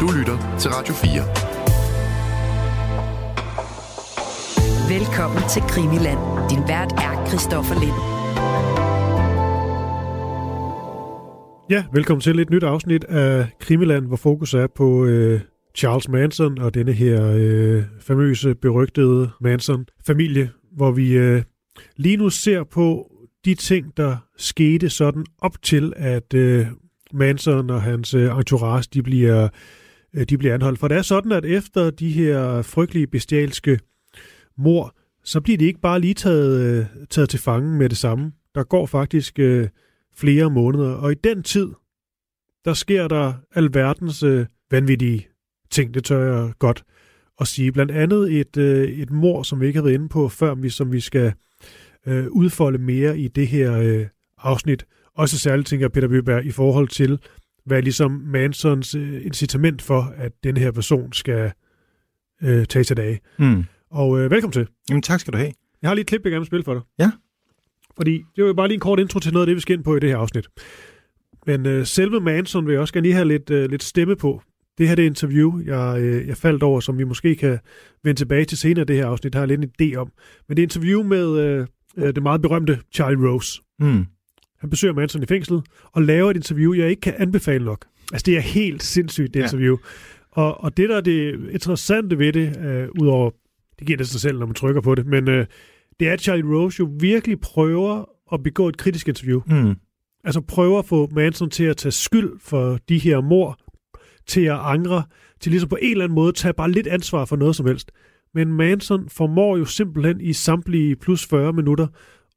Du lytter til Radio 4. Velkommen til Krimiland. Din vært er Christoffer Lind. Ja, velkommen til et nyt afsnit af Krimiland, hvor fokus er på øh, Charles Manson og denne her øh, famøse, berygtede Manson-familie, hvor vi øh, lige nu ser på de ting, der skete sådan op til, at øh, Manson og hans øh, entourage, de bliver, øh, Øh, de bliver anholdt. For det er sådan, at efter de her frygtelige, bestialske mor, så bliver de ikke bare lige taget, øh, taget til fange med det samme. Der går faktisk øh, flere måneder, og i den tid, der sker der alverdens øh, vanvittige ting, det tør jeg godt at sige. Blandt andet et, øh, et mor, som vi ikke har været inde på før, vi, som vi skal øh, udfolde mere i det her øh, afsnit. Også særligt, tænker Peter Bøberg, i forhold til, hvad ligesom Mansons øh, incitament for, at den her person skal øh, tage tilbage. Mm. Og øh, velkommen til. Jamen tak skal du have. Jeg har lige et klip, jeg gerne vil spille for dig. Ja. Fordi det var bare lige en kort intro til noget af det, vi skal ind på i det her afsnit. Men øh, selve Manson vil jeg også gerne lige have lidt, øh, lidt stemme på. Det her det interview, jeg, øh, jeg faldt over, som vi måske kan vende tilbage til senere i det her afsnit, har jeg lidt en idé om. Men det er interview med øh, øh, det meget berømte Charlie Rose. Mm. Han besøger Manson i fængslet og laver et interview, jeg ikke kan anbefale nok. Altså, det er helt sindssygt, det ja. interview. Og, og det, der er det interessante ved det, øh, udover, det giver det sig selv, når man trykker på det, men øh, det er, at Charlie Rose jo virkelig prøver at begå et kritisk interview. Mm. Altså prøver at få Manson til at tage skyld for de her mor, til at angre, til ligesom på en eller anden måde tage bare lidt ansvar for noget som helst. Men Manson formår jo simpelthen i samtlige plus 40 minutter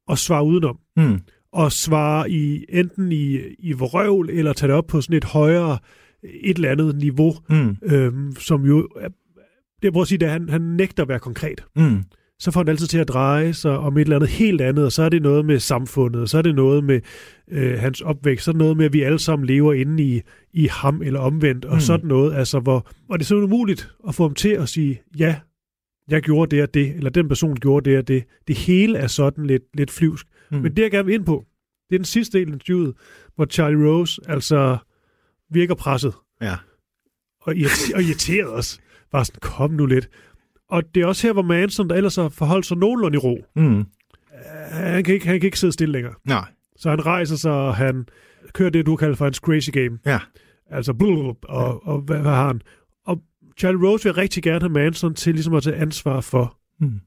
at svare udenom. Mm. Og svare i enten i, i vrøvl, eller tage det op på sådan et højere, et eller andet niveau, mm. øhm, som jo, det prøver at sige, at han, han nægter at være konkret. Mm så får han altid til at dreje sig om et eller andet helt andet, og så er det noget med samfundet, og så er det noget med øh, hans opvækst, så er det noget med, at vi alle sammen lever inde i, i ham eller omvendt, og mm. sådan noget, altså hvor, hvor det er så umuligt at få ham til at sige, ja, jeg gjorde det og det, eller den person gjorde det og det. Det hele er sådan lidt, lidt flyvsk. Mm. Men det, jeg gerne vil ind på, det er den sidste del af interviewet, hvor Charlie Rose altså virker presset. Ja. Og, irriter- og irriteret os. Bare sådan, kom nu lidt. Og det er også her, hvor Manson, der ellers har forholdt sig nogenlunde i ro, mm. han, kan ikke, han kan ikke sidde stille længere. Nej. Så han rejser sig, og han kører det, du kalder for hans crazy game. Ja. Altså, blub, og, og, og hvad, hvad har han? Og Charlie Rose vil rigtig gerne have Manson til ligesom at tage ansvar for mm.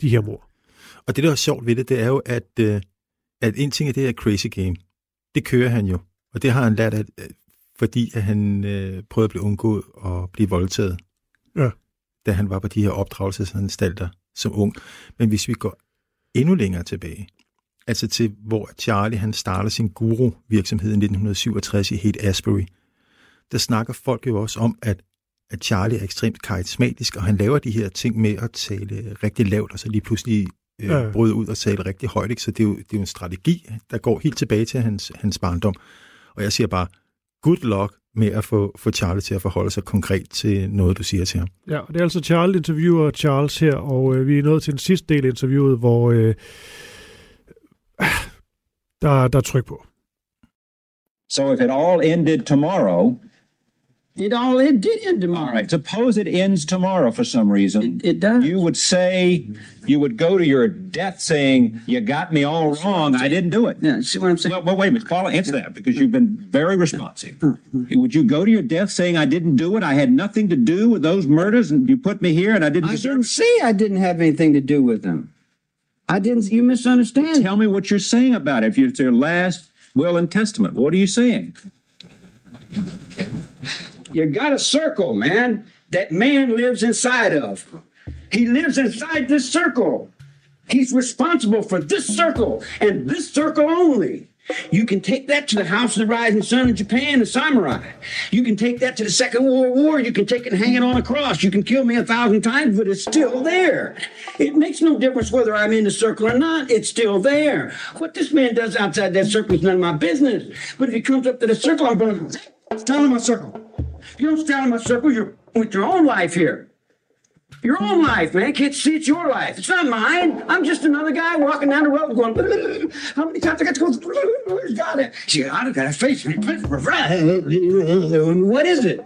de her mor. Og det, der er sjovt ved det, det er jo, at, øh, at en ting af det her crazy game, det kører han jo. Og det har han lært, at, fordi at han øh, prøvede at blive undgået og blive voldtaget. Ja da han var på de her opdragelsesanstalter som ung. Men hvis vi går endnu længere tilbage, altså til hvor Charlie han starter sin guru-virksomhed i 1967 i Haight Asbury, der snakker folk jo også om, at, at Charlie er ekstremt karismatisk, og han laver de her ting med at tale rigtig lavt, og så lige pludselig øh, ja. bryde ud og tale rigtig højt. Ikke? Så det er, jo, det er jo en strategi, der går helt tilbage til hans, hans barndom. Og jeg siger bare, good luck med at få, få Charlie til at forholde sig konkret til noget, du siger til ham. Ja, det er altså Charlie interviewer Charles her, og øh, vi er nået til den sidste del af interviewet, hvor øh, der, der er tryk på. So if it all ended tomorrow, It all it did end tomorrow. All right. Suppose it ends tomorrow for some reason. It, it, does. You would say, you would go to your death saying, "You got me all wrong. I didn't do it." Yeah. See what I'm saying? Well, well wait a minute. Follow. Answer that because you've been very responsive. Would you go to your death saying, "I didn't do it. I had nothing to do with those murders, and you put me here, and I didn't." I didn't say I didn't have anything to do with them. I didn't. You misunderstand. Tell me what you're saying about it. If it's your last will and testament, what are you saying? You got a circle, man, that man lives inside of. He lives inside this circle. He's responsible for this circle and this circle only. You can take that to the House of the Rising Sun in Japan, the samurai. You can take that to the Second World War. You can take it and hang it on a cross. You can kill me a thousand times, but it's still there. It makes no difference whether I'm in the circle or not. It's still there. What this man does outside that circle is none of my business. But if he comes up to the circle, I'm going to tell him my circle. You don't stand in my circle. You're with your own life here. Your own life, man. Can't see it's your life. It's not mine. I'm just another guy walking down the road going, how many times I got to go? Where's God? She got it, got a face. What is it?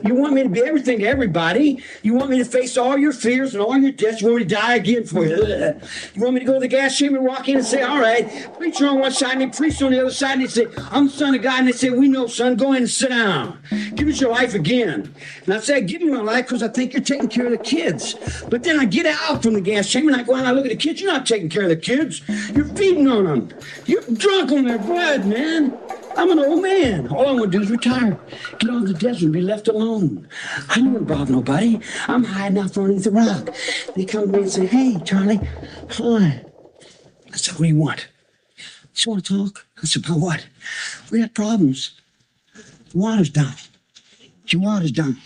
You want me to be everything to everybody. You want me to face all your fears and all your debts. You want me to die again for you. You want me to go to the gas chamber and walk in and say, all right, preacher on one side and preacher on the other side. And they say, I'm the son of God. And they say, we know, son, go in and sit down. Give us your life again. And I say, I give you my life because I think you're taking care of the kids. But then I get out from the gas chamber and I go out and I look at the kids. You're not taking care of the kids. You're feeding on them. You're drunk on their blood, man. I'm an old man. All I want to do is retire, get on the desert, and be left alone. I don't want to bother nobody. I'm hiding out from underneath the rock. They come to me and say, "Hey, Charlie, hi." I said, "What do you want?" Just want to talk. I said, "About what?" We got problems. The water's down. Your water's down.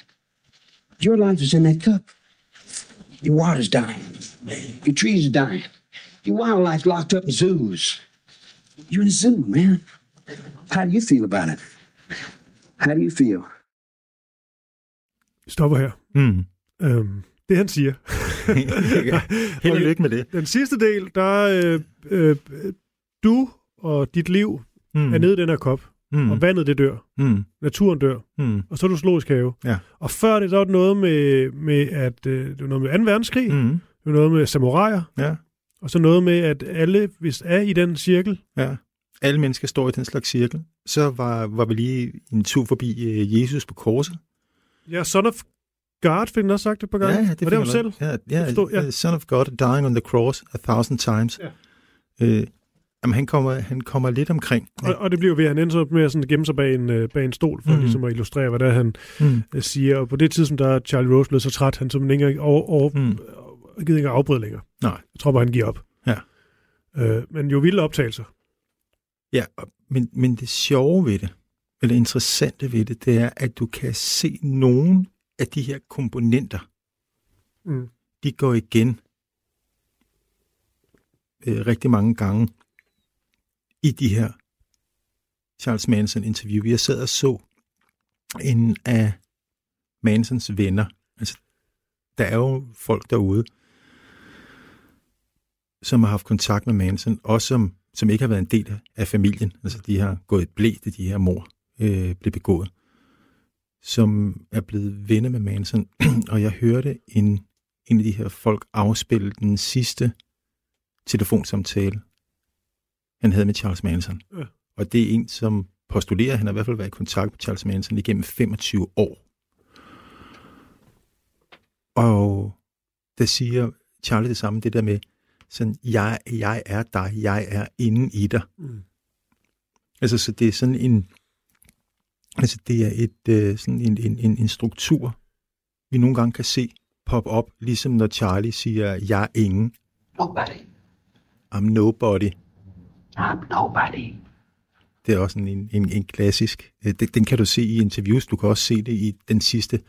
Your life is in that cup. Your water's dying. Your trees are dying. Your wildlife's locked up in zoos. You're in a zoo, man. How do you feel about it? How do you feel? Stopper her. Mm. Øhm, det han siger. Held og lykke med det. Den sidste del, der øh, øh, du og dit liv Mm. er nede i den her kop, Mm. og vandet det dør, Mm. naturen dør, Mm. og så er du zoologisk have. Ja. Og før det, der var det noget med, med at øh, det var noget med 2. verdenskrig. Mm. det var noget med samuraier, Ja. og så noget med, at alle, hvis er i den cirkel, Ja. Alle mennesker står i den slags cirkel. Så var, var vi lige en tur forbi øh, Jesus på korset. ja, son of God, fik den også sagt det på gang. Ja, ja, det var det selv? Ja, ja, forstod- ja. ja. Son of God, dying on the cross a thousand times. Ja. Øh, jamen, han kommer, han kommer lidt omkring. Og, og det bliver ved, at han ender så med at sådan gemme sig bag en, øh, bag en stol, for mm. Ligesom at illustrere, hvad det er, han Mm. øh, siger. Og på det tidspunkt, der er Charlie Rose blevet så træt, han simpelthen ikke over, over, Mm. gider ikke afbryde længere. Nej. Jeg tror bare, han giver op. Ja. Øh, men jo vilde optagelser. Ja, og- men, men det sjove ved det, eller interessante ved det, det er, at du kan se nogle af de her komponenter, Mm. de går igen øh, rigtig mange gange i de her Charles Manson-interview. Jeg sad og så en af Mansons venner. Altså, der er jo folk derude, som har haft kontakt med Manson, også som, som ikke har været en del af familien. Altså, de har gået et blæ, da de her mor øh, blev begået. Som er blevet venner med Manson. og jeg hørte en, en af de her folk afspille den sidste telefonsamtale, han havde med Charles Manson. Ja. Og det er en, som postulerer, han har i hvert fald været i kontakt med Charles Manson igennem 25 år. Og der siger Charlie det samme, det der med, sådan, jeg, jeg er dig, jeg er inde i dig. Mm. Altså, så det er sådan en, altså det er et, øh, sådan en, en, en, en struktur, vi nogle gange kan se pop op, ligesom når Charlie siger, jeg er ingen, Nobody. I'm nobody. I'm nobody. Det er også en, en, en, en klassisk. øh, Den, den kan du se i interviews. Du kan også se det i den sidste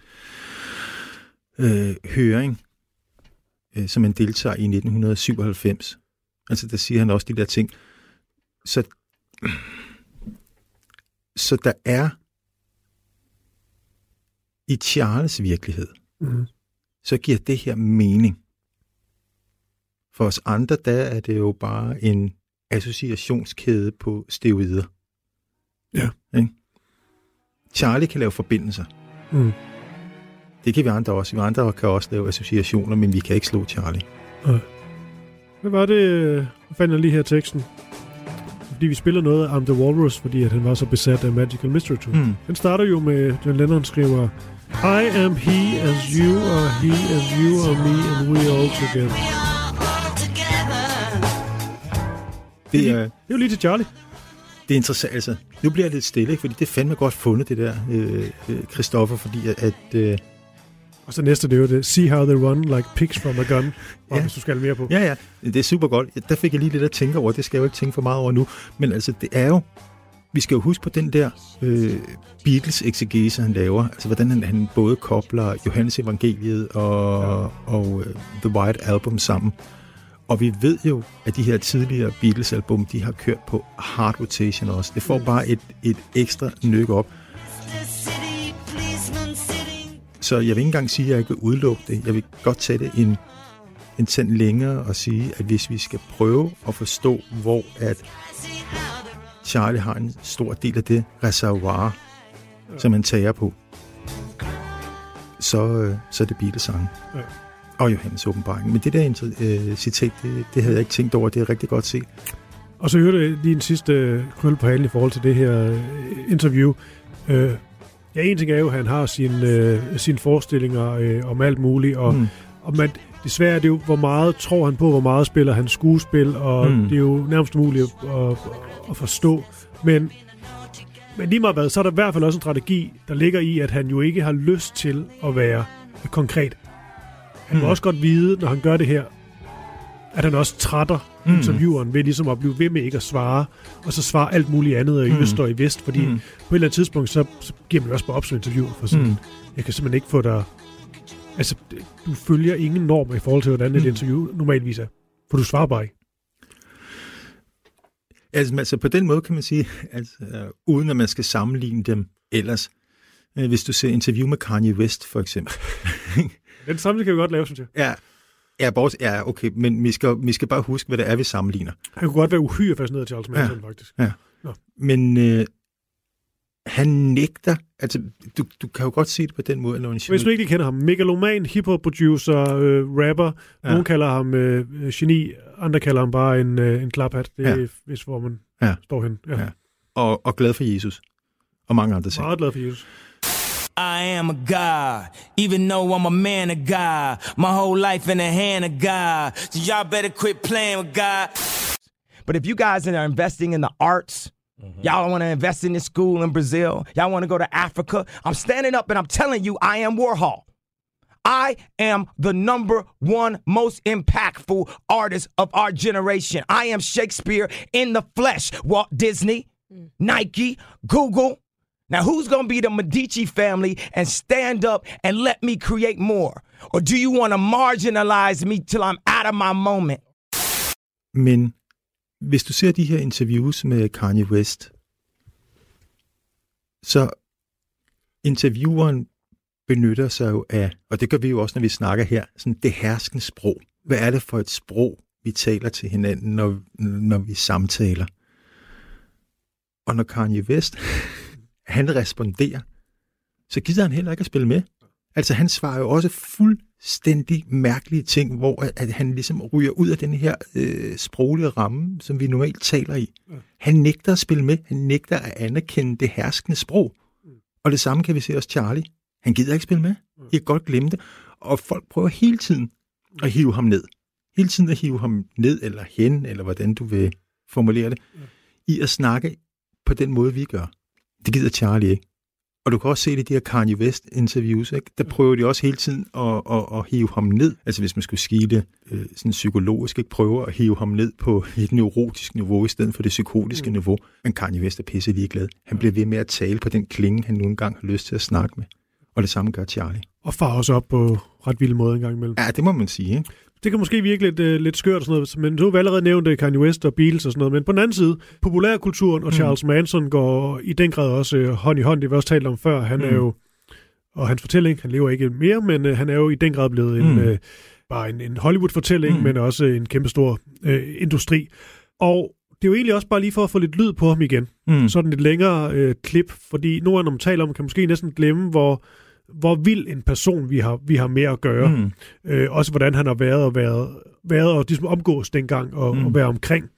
øh, høring, øh, som han deltager i 1997. Altså, der siger han også de der ting. Så, så der er i Charles virkelighed, Mm. så giver det her mening. For os andre, der er det jo bare en associationskæde på steroider. Ja. Ikke? Charlie kan lave forbindelser. Mm. Det kan vi andre også. Vi andre kan også lave associationer, men vi kan ikke slå Charlie. Hvad var det, øh, jeg fandt jeg lige her teksten? Fordi vi spiller noget af I'm the Walrus, fordi at han var så besat af Magical Mystery Tour. Mm. Den starter jo med, John Lennon skriver, I am he as you are he as you are me and we all together. Det er, Det er jo lige til Charlie. det er interessant. Altså, nu bliver jeg lidt stille, ikke? fordi det er fandme godt fundet, det der, øh, øh, Christoffer, fordi at, at øh, Og så næste, det er jo det, See how they run like pigs from a gun. Og Ja. hvis du skal mere på. Ja, ja, det er super godt. Der fik jeg lige lidt at tænke over. Det skal jeg jo ikke tænke for meget over nu. Men altså, det er jo... Vi skal jo huske på den der øh, Beatles-exegese, han laver. Altså, hvordan han, han både kobler Johannes Evangeliet og, ja. og uh, The White Album sammen. Og vi ved jo, at de her tidligere Beatles-album, de har kørt på hard rotation også. Det får bare et, et ekstra nyk op. Så jeg vil ikke engang sige, at jeg ikke vil udelukke det. Jeg vil godt det en, en tand længere og sige, at hvis vi skal prøve at forstå, hvor at Charlie har en stor del af det reservoir, ja. som han tager på, så, øh, så er det Beatles-sange. Ja. Og Johannes åbenbaring. Men det der øh, citat, det, det havde jeg ikke tænkt over. Det er rigtig godt set. Og så hørte jeg lige en sidste øh, krølle på halen i forhold til det her øh, interview. Øh, ja, en ting er jo, at han har sine, øh, sine forestillinger øh, om alt muligt, og, mm. Og man, desværre er det jo, hvor meget tror han på, hvor meget spiller han skuespil, og mm. Det er jo nærmest umuligt at, at, at forstå. Men, men lige meget hvad, så er der i hvert fald også en strategi, der ligger i, at han jo ikke har lyst til at være konkret. Han må Mm. også godt vide, når han gør det her, at han også trætter mm. Intervieweren ved ligesom at blive ved med ikke at svare, og så svare alt muligt andet i Mm. øst og i vest, fordi mm. På et eller andet tidspunkt, så, så giver man jo også bare op som interviewer, for sådan, mm. Jeg kan simpelthen ikke få dig... Altså, du følger ingen normer i forhold til, hvordan et Mm. interview normalvis er, for du svarer bare ikke. Altså, altså på den måde kan man sige, altså, øh, uden at man skal sammenligne dem ellers. Øh, Hvis du ser interview med Kanye West, for eksempel. Den samling kan vi godt lave, synes jeg. ja, ja, borts, ja, okay, men vi skal, vi skal bare huske, hvad det er, vi sammenligner. Han kunne godt være uhyre fascineret af Charles Manson, ja. faktisk. Men øh, han nægter, altså du, du kan jo godt se det på den måde, når en Hvis du ikke kender ham, megaloman, hiphop-producer, øh, rapper, ja. Ja. nogen kalder ham øh, geni, andre kalder ham bare en, øh, en klaphat. Det er Ja. hvis hvor man Ja. står hen. Ja. Ja. og, og glad for Jesus. Og mange andre ting. Meget glad for Jesus. I am a God, even though I'm a man of God. My whole life in the hand of God. So y'all better quit playing with God. But if you guys are investing in the arts, mm-hmm. y'all want to invest in this school in Brazil, y'all want to go to Africa, I'm standing up and I'm telling you, I am Warhol. I am the number one most impactful artist of our generation. I am Shakespeare in the flesh. Walt Disney, mm. Nike, Google. Now, who's going to be the Medici family and stand up and let me create more? Or do you want to marginalize me till I'm out of my moment? Men hvis du ser de her interviews med Kanye West, så intervieweren benytter sig jo af, og det gør vi jo også, når vi snakker her, sådan det herskende sprog. Hvad er det for et sprog, vi taler til hinanden, når, når vi samtaler? Og når Kanye West, han responderer, så gider han heller ikke at spille med. Altså han svarer jo også fuldstændig mærkelige ting, hvor at, han ligesom ryger ud af den her øh, sproglige ramme, som vi normalt taler i. Han nægter at spille med. Han nægter at anerkende det herskende sprog. Og det samme kan vi se hos Charlie. Han gider ikke spille med. I kan godt glemme det. Og folk prøver hele tiden at hive ham ned. Hele tiden at hive ham ned, eller hen, eller hvordan du vil formulere det, i at snakke på den måde, vi gør. Det gider Charlie ikke. Og du kan også se det i de her Kanye West interviews, ikke? der prøver de også hele tiden at, at, at hive ham ned. Altså hvis man skulle sige det øh, sådan psykologisk, ikke? prøver at hive ham ned på et neurotisk niveau, i stedet for det psykotiske mm. niveau. Men Kanye West er pisse ligeglad. Han bliver ved med at tale på den klinge, han nu engang har lyst til at snakke med. Og det samme gør Charlie. Og far også op på ret vild måde en gang imellem. Ja, det må man sige. Ikke? Det kan måske virke lidt, uh, lidt skørt og sådan noget, men nu har vi allerede nævnt uh, Kanye West og Beatles og sådan noget, men på den anden side, populærkulturen og Charles Manson går i den grad også uh, hånd i hånd, det vi også talt om før. Han mm. er jo, og hans fortælling, han lever ikke mere, men uh, han er jo i den grad blevet en, Mm. uh, bare en, en Hollywood-fortælling, Mm. men også en kæmpestor uh, industri. Og det er jo egentlig også bare lige for at få lidt lyd på ham igen. Mm. Sådan et længere øh, klip, fordi nu når man taler om, kan måske næsten glemme, hvor, hvor vild en person vi har, vi har med at gøre. Mm. Øh, også hvordan han har været og været, været og ligesom omgås dengang og, mm. Og være omkring.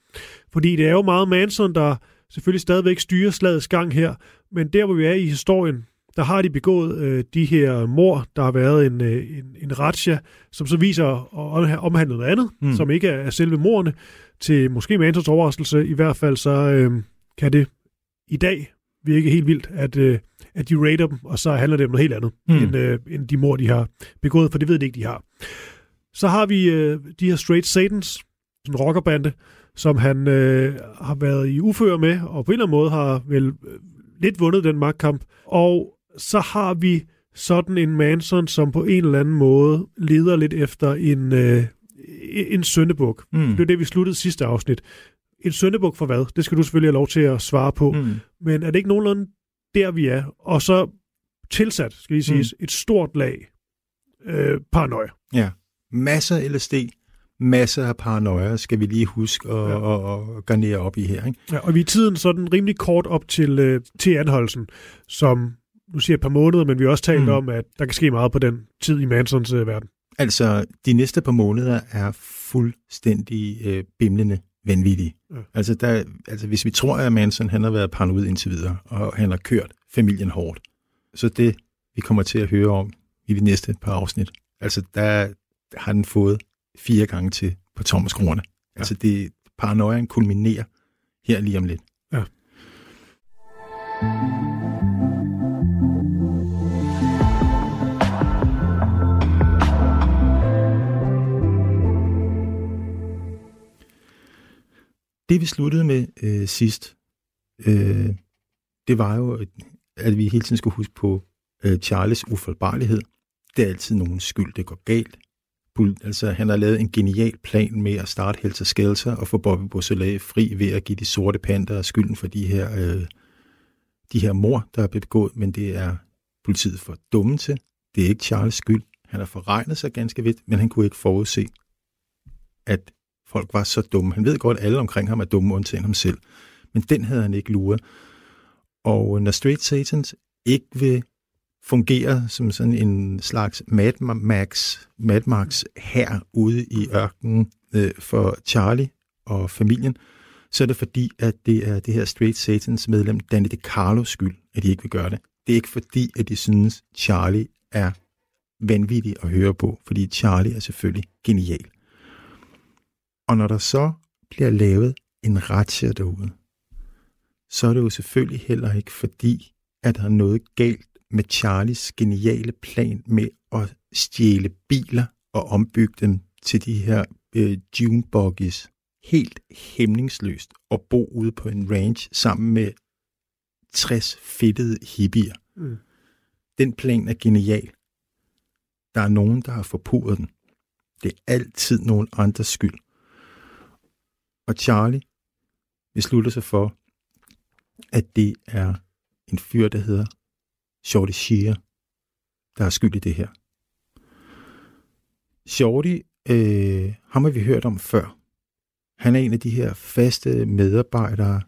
Fordi det er jo meget Manson, der selvfølgelig stadigvæk styrer slagets gang her, men der hvor vi er i historien, der har de begået øh, de her mor, der har været en, øh, en, en ratcha, som så viser at omhandle noget andet. Mm. som ikke er, er selve morerne, til måske Mansons overraskelse. I hvert fald så øh, kan det i dag virke helt vildt, at, øh, at de raider dem, og så handler det om noget helt andet, mm. End, øh, end de mor, de har begået, for det ved de ikke, de har. Så har vi øh, de her Straight Satans, en rockerbande, som han øh, har været i uføre med, og på en eller anden måde har vel øh, lidt vundet den magtkamp. Og så har vi sådan en Manson, som på en eller anden måde leder lidt efter en, øh, en søndebuk. Mm. Det er det, vi sluttede sidste afsnit. En søndebuk for hvad? Det skal du selvfølgelig have lov til at svare på. Mm. Men er det ikke nogenlunde der, vi er? Og så tilsat, skal lige sige, mm. et stort lag øh, paranoia. Ja. Masser af LSD, masser af paranoia, skal vi lige huske at, Ja. at, at garnere op i her. Ikke? Ja, og vi er tiden sådan rimelig kort op til, øh, til anholdelsen, som nu siger et par måneder, men vi har også talt mm. om, at der kan ske meget på den tid i Mansons øh, verden. Altså, de næste par måneder er fuldstændig øh, bimlende vanvittige. Altså, der, altså, hvis vi tror, at Manson han har været paranoid indtil videre, og han har kørt familien hårdt, så det, vi kommer til at høre om i de næste par afsnit, altså, der har den fået fire gange til på tommelskruerne. Ja. Altså, det, paranoiaen kulminerer her lige om lidt. Ja. Det vi sluttede med øh, sidst, øh, det var jo, at vi hele tiden skulle huske på øh, Charles uforbarlighed. Det er altid nogen skyld, det går galt. Altså, han har lavet en genial plan med at starte Helter Skelter og få Bobby Beausoleil fri ved at give de sorte panter skylden for de her, øh, de her mor, der er begået, men det er politiet for dumme til. Det er ikke Charles skyld. Han har forregnet sig ganske vidt, men han kunne ikke forudse, at folk var så dumme. Han ved godt, at alle omkring ham er dumme, undtagen ham selv. Men den havde han ikke luret. Og øh, når Straight Satans ikke vil fungere som sådan en slags Mad Max, Mad Max her ude i ørkenen øh, for Charlie og familien, så er det fordi, at det er det her Straight Satans medlem, Danny DeCarlos skyld, at de ikke vil gøre det. Det er ikke fordi, at de synes, Charlie er vanvittig at høre på, fordi Charlie er selvfølgelig genial. Og når der så bliver lavet en retsjer derude, så er det jo selvfølgelig heller ikke fordi, at der er noget galt med Charlies geniale plan med at stjæle biler og ombygge dem til de her øh, June buggies helt hæmningsløst og bo ude på en range sammen med 60 fedtede hippier. Mm. Den plan er genial. Der er nogen, der har forpurret den. Det er altid nogen andres skyld. Og Charlie beslutter sig for, at det er en fyr, der hedder Shorty Shear, der er skyld i det her. Shorty, øh, ham har vi hørt om før. Han er en af de her faste medarbejdere,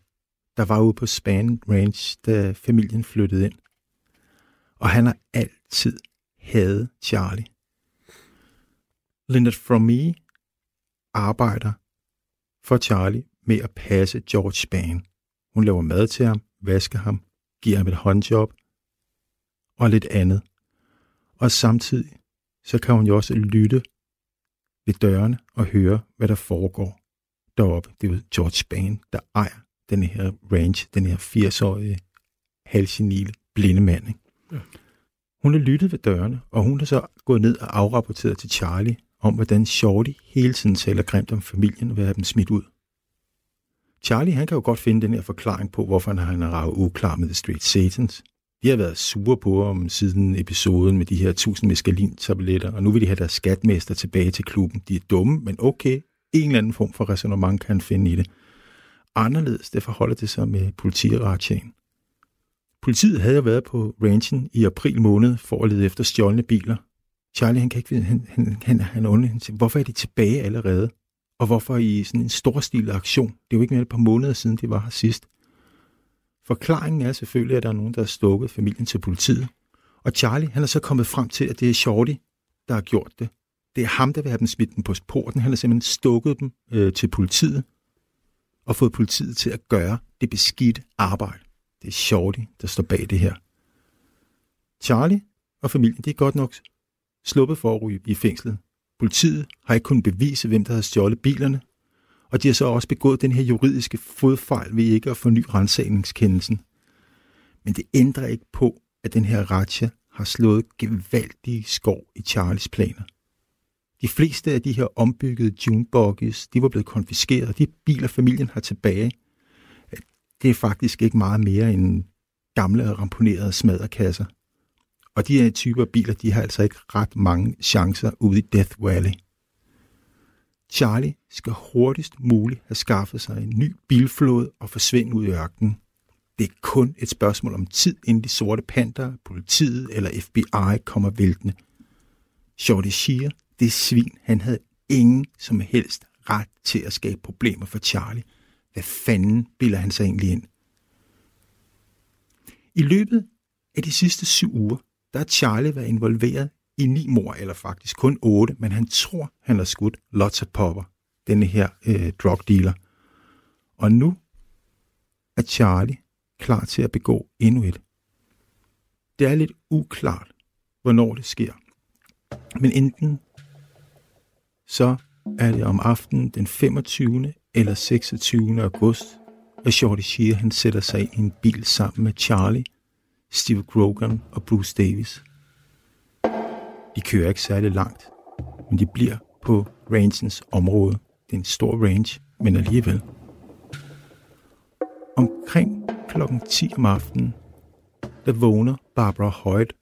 der var ude på Span Ranch, da familien flyttede ind. Og han har altid hadet Charlie. Leonard From Me arbejder for Charlie med at passe George Span. Hun laver mad til ham, vasker ham, giver ham et håndjob og lidt andet. Og samtidig så kan hun jo også lytte ved dørene og høre, hvad der foregår deroppe. Det er jo George Span, der ejer den her range, den her 80-årige halvgenile blinde mand. Ikke? Ja. Hun har lyttet ved dørene, og hun har så gået ned og afrapporteret til Charlie om, hvordan Shorty hele tiden taler grimt om familien og vil have dem smidt ud. Charlie han kan jo godt finde den her forklaring på, hvorfor han har ravet uklar med The Street Satans. De har været sure på ham siden episoden med de her 1000 meskalin-tabletter, og nu vil de have deres skatmester tilbage til klubben. De er dumme, men okay, en eller anden form for resonemang kan han finde i det. Anderledes det forholder det sig med politiretjen. Politiet havde jo været på ranchen i april måned for at lede efter stjålne biler, Charlie, han kan ikke vide, han, han, han, han onde. Han siger, hvorfor er de tilbage allerede? Og hvorfor i sådan en storstilet aktion? Det er jo ikke mere et par måneder siden, de var her sidst. Forklaringen er selvfølgelig, at der er nogen, der har stukket familien til politiet. Og Charlie, han er så kommet frem til, at det er Shorty, der har gjort det. Det er ham, der vil have dem smidt dem på porten. Han har simpelthen stukket dem øh, til politiet og fået politiet til at gøre det beskidte arbejde. Det er Shorty, der står bag det her. Charlie og familien, det er godt nok sluppet for at ryge i fængslet. Politiet har ikke kunnet bevise, hvem der har stjålet bilerne, og de har så også begået den her juridiske fodfejl ved ikke at forny rensagningskendelsen. Men det ændrer ikke på, at den her ratcha har slået gevaldige skov i Charles planer. De fleste af de her ombyggede junebuggies, de var blevet konfiskeret, de biler familien har tilbage. Det er faktisk ikke meget mere end gamle og ramponerede smadderkasser. Og de her typer biler, de har altså ikke ret mange chancer ude i Death Valley. Charlie skal hurtigst muligt have skaffet sig en ny bilflåde og forsvinde ud i ørkenen. Det er kun et spørgsmål om tid, inden de sorte panter, politiet eller FBI kommer væltende. Shorty Shear, det svin, han havde ingen som helst ret til at skabe problemer for Charlie. Hvad fanden bilder han sig egentlig ind? I løbet af de sidste syv uger, der har Charlie været involveret i ni mor, eller faktisk kun otte, men han tror, han har skudt Lotta Popper, denne her øh, drug dealer. Og nu er Charlie klar til at begå endnu et. Det er lidt uklart, hvornår det sker. Men enten så er det om aftenen den 25. eller 26. august, at Shorty Shear han sætter sig ind i en bil sammen med Charlie, Steve Grogan og Bruce Davis. De kører ikke særlig langt, men de bliver på rangens område. Det er en stor range, men alligevel. Omkring klokken 10 om aftenen, der vågner Barbara Højt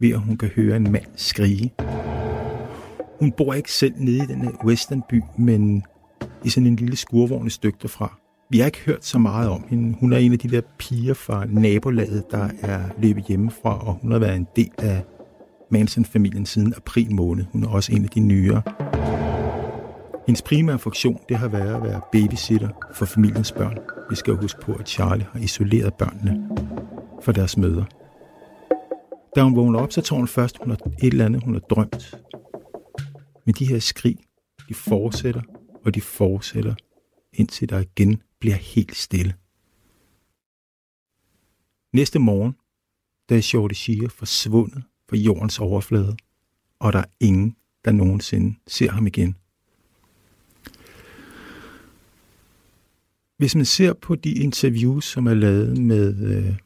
ved at hun kan høre en mand skrige. Hun bor ikke selv nede i den westernby, men i sådan en lille skurvogn et stykke derfra. Vi har ikke hørt så meget om hende. Hun er en af de der piger fra nabolaget, der er løbet hjemmefra, og hun har været en del af Manson-familien siden april måned. Hun er også en af de nyere. Hendes primære funktion, det har været at være babysitter for familiens børn. Vi skal jo huske på, at Charlie har isoleret børnene fra deres møder. Da hun vågner op, så tror hun først, hun har et eller andet, hun har drømt. Men de her skrig, de fortsætter, og de fortsætter, indtil der igen bliver helt stille. Næste morgen, da er Shorty Shia forsvundet fra jordens overflade, og der er ingen, der nogensinde ser ham igen. Hvis man ser på de interviews, som er lavet med øh,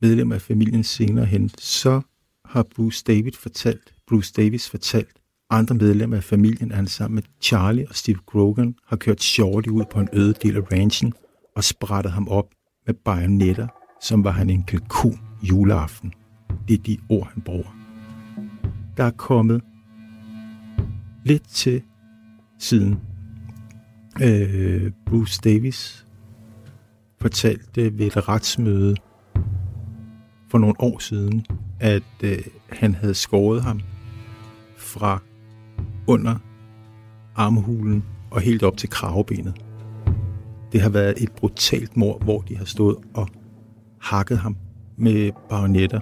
medlemmer af familien senere hen, så har Bruce David fortalt, Bruce Davis fortalt andre medlemmer af familien, at han sammen med Charlie og Steve Grogan har kørt Shorty ud på en øde del af ranchen og sprættet ham op med bajonetter, som var han en kalkun juleaften. Det er de ord, han bruger. Der er kommet lidt til siden. Øh, Bruce Davis fortalte ved et retsmøde for nogle år siden, at øh, han havde skåret ham fra under armhulen og helt op til kravebenet. Det har været et brutalt mor, hvor de har stået og hakket ham med bajonetter.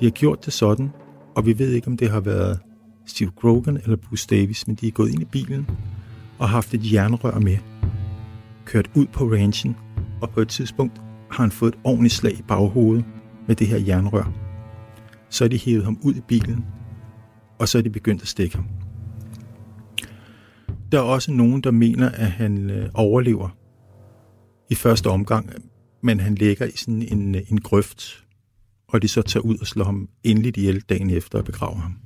De har gjort det sådan, og vi ved ikke, om det har været Steve Grogan eller Bruce Davis, men de er gået ind i bilen og haft et jernrør med, kørt ud på ranchen, og på et tidspunkt har han fået et ordentligt slag i baghovedet med det her jernrør. Så er de hævet ham ud i bilen, og så er de begyndt at stikke ham. Der er også nogen, der mener, at han øh, overlever i første omgang, men han ligger i sådan en, øh, en grøft, og de så tager ud og slår ham endeligt ihjel dagen efter og begraver ham.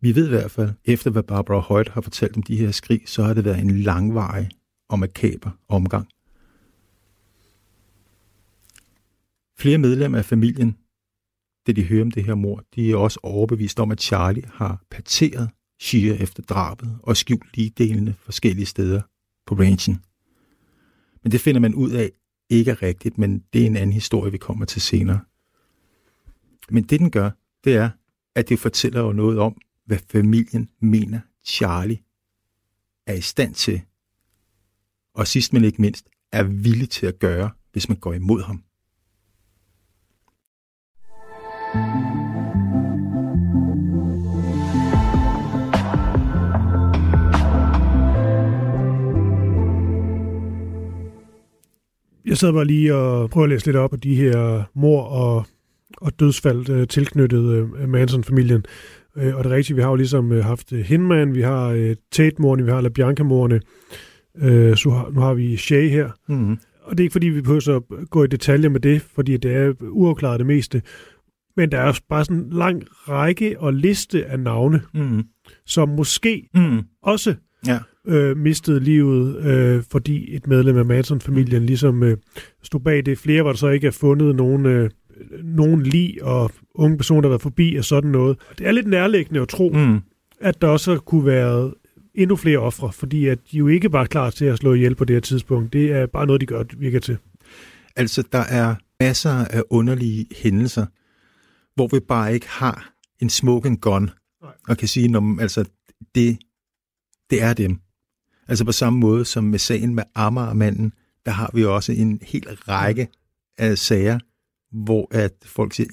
Vi ved i hvert fald, efter hvad Barbara Hoyt har fortalt om de her skrig, så har det været en langvarig og makaber omgang. Flere medlemmer af familien, da de hører om det her mor, de er også overbevist om, at Charlie har parteret Shia efter drabet og skjult ligedelene forskellige steder på ranchen. Men det finder man ud af ikke er rigtigt, men det er en anden historie, vi kommer til senere. Men det den gør, det er, at det fortæller jo noget om, hvad familien mener Charlie er i stand til, og sidst men ikke mindst, er villig til at gøre, hvis man går imod ham. Jeg sad bare lige og prøvede at læse lidt op på de her mor og, og dødsfald øh, tilknyttet øh, Manson-familien. Øh, og det er rigtigt, vi har jo ligesom øh, haft Hinman, vi har øh, Tate-morne, vi har LaBianca-morne, øh, så har, nu har vi Shay her. Mm-hmm. Og det er ikke fordi, vi behøver at gå i detaljer med det, fordi det er uafklaret det meste. Men der er bare sådan en lang række og liste af navne, Mm-hmm. som måske Mm. også Ja. Øh, mistede livet, øh, fordi et medlem af Manson-familien ligesom øh, stod bag det. Flere var der så ikke er fundet nogen, øh, nogen lig og unge personer, der har været forbi og sådan noget. Det er lidt nærliggende at tro, Mm. at der også kunne være endnu flere ofre, fordi at de jo ikke var klar til at slå ihjel på det her tidspunkt. Det er bare noget, de gør, virker til. Altså, der er masser af underlige hændelser, hvor vi bare ikke har en smoking gun, Nej. og kan sige, når, altså, det, det er dem. Altså på samme måde som med sagen med Amager-manden, der har vi også en hel række af sager, hvor at folk siger,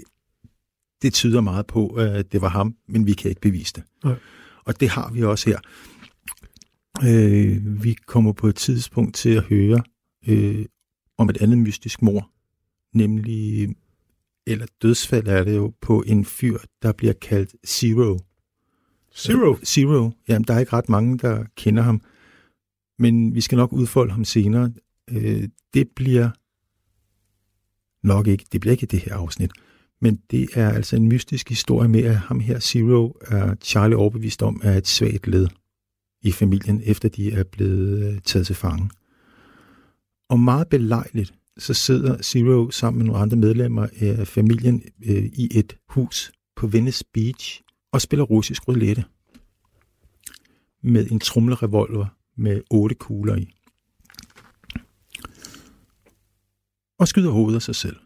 det tyder meget på, at det var ham, men vi kan ikke bevise det. Nej. Og det har vi også her. Øh, vi kommer på et tidspunkt til at høre øh, om et andet mystisk mor, nemlig, eller dødsfald er det jo, på en fyr, der bliver kaldt Zero. Zero. Zero. Jamen, der er ikke ret mange, der kender ham. Men vi skal nok udfolde ham senere. Øh, det bliver nok ikke, det bliver ikke det her afsnit. Men det er altså en mystisk historie med, at ham her, Zero, er Charlie overbevist om, er et svagt led i familien, efter de er blevet øh, taget til fange. Og meget belejligt, så sidder Zero sammen med nogle andre medlemmer af familien øh, i et hus på Venice Beach og spiller russisk roulette med en trumlerevolver med otte kugler i. Og skyder hovedet af sig selv.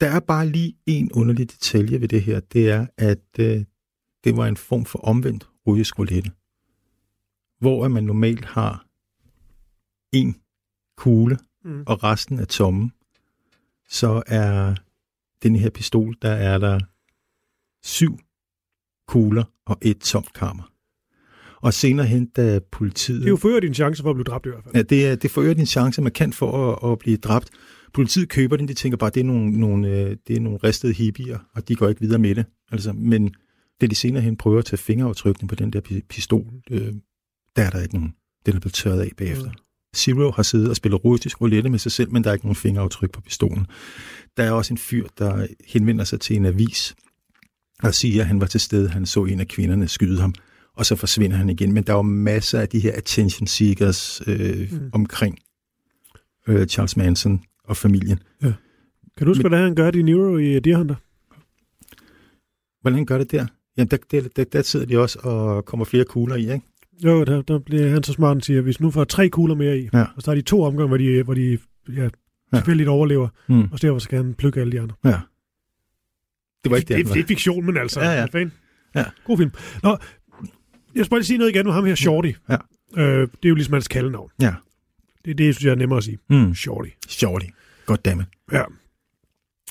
Der er bare lige en underlig detalje ved det her, det er, at øh, det var en form for omvendt russisk roulette, hvor man normalt har en kugle, mm. og resten er tomme, så er den her pistol, der er der syv kugler og et tomt kammer. Og senere hen, da politiet... Det er jo før din chance for at blive dræbt i hvert fald. Ja, det, er, det forøger din chance, man kan for at, at blive dræbt. Politiet køber den, de tænker bare, det er nogle, nogle, øh, det er nogle ristede hippier, og de går ikke videre med det. Altså, men da de senere hen prøver at tage fingeraftrykkene på den der pistol, øh, der er der ikke nogen. Den er blevet tørret af bagefter. Mm. Zero har siddet og spillet russisk roulette med sig selv, men der er ikke nogen fingeraftryk på pistolen. Der er også en fyr, der henvender sig til en avis og siger, at han var til stede, han så en af kvinderne skyde ham, og så forsvinder han igen. Men der er jo masser af de her attention seekers øh, mm. omkring øh, Charles Manson og familien. Ja. Kan du huske, Men, hvordan han gør det i Nero i Deer Hunter? Hvordan han gør det der? Jamen, der, der, der, der sidder de også og kommer flere kugler i, ikke? Jo, der, der bliver han så smart, siger, hvis nu får tre kugler mere i, ja. og så har de to omgange, hvor de, hvor de ja, tilfældigt ja. overlever, mm. og så derfor så kan han plukke alle de andre. Ja. Det var ikke det, det, det, det er fiktion, men altså, ja, ja. fan. Ja. God film. Nå, jeg skal bare lige sige noget igen med ham her, Shorty. Ja. Øh, det er jo ligesom hans kaldenavn. Ja. Det, det synes jeg er nemmere at sige. Mm. Shorty. Shorty. Goddammit. Ja.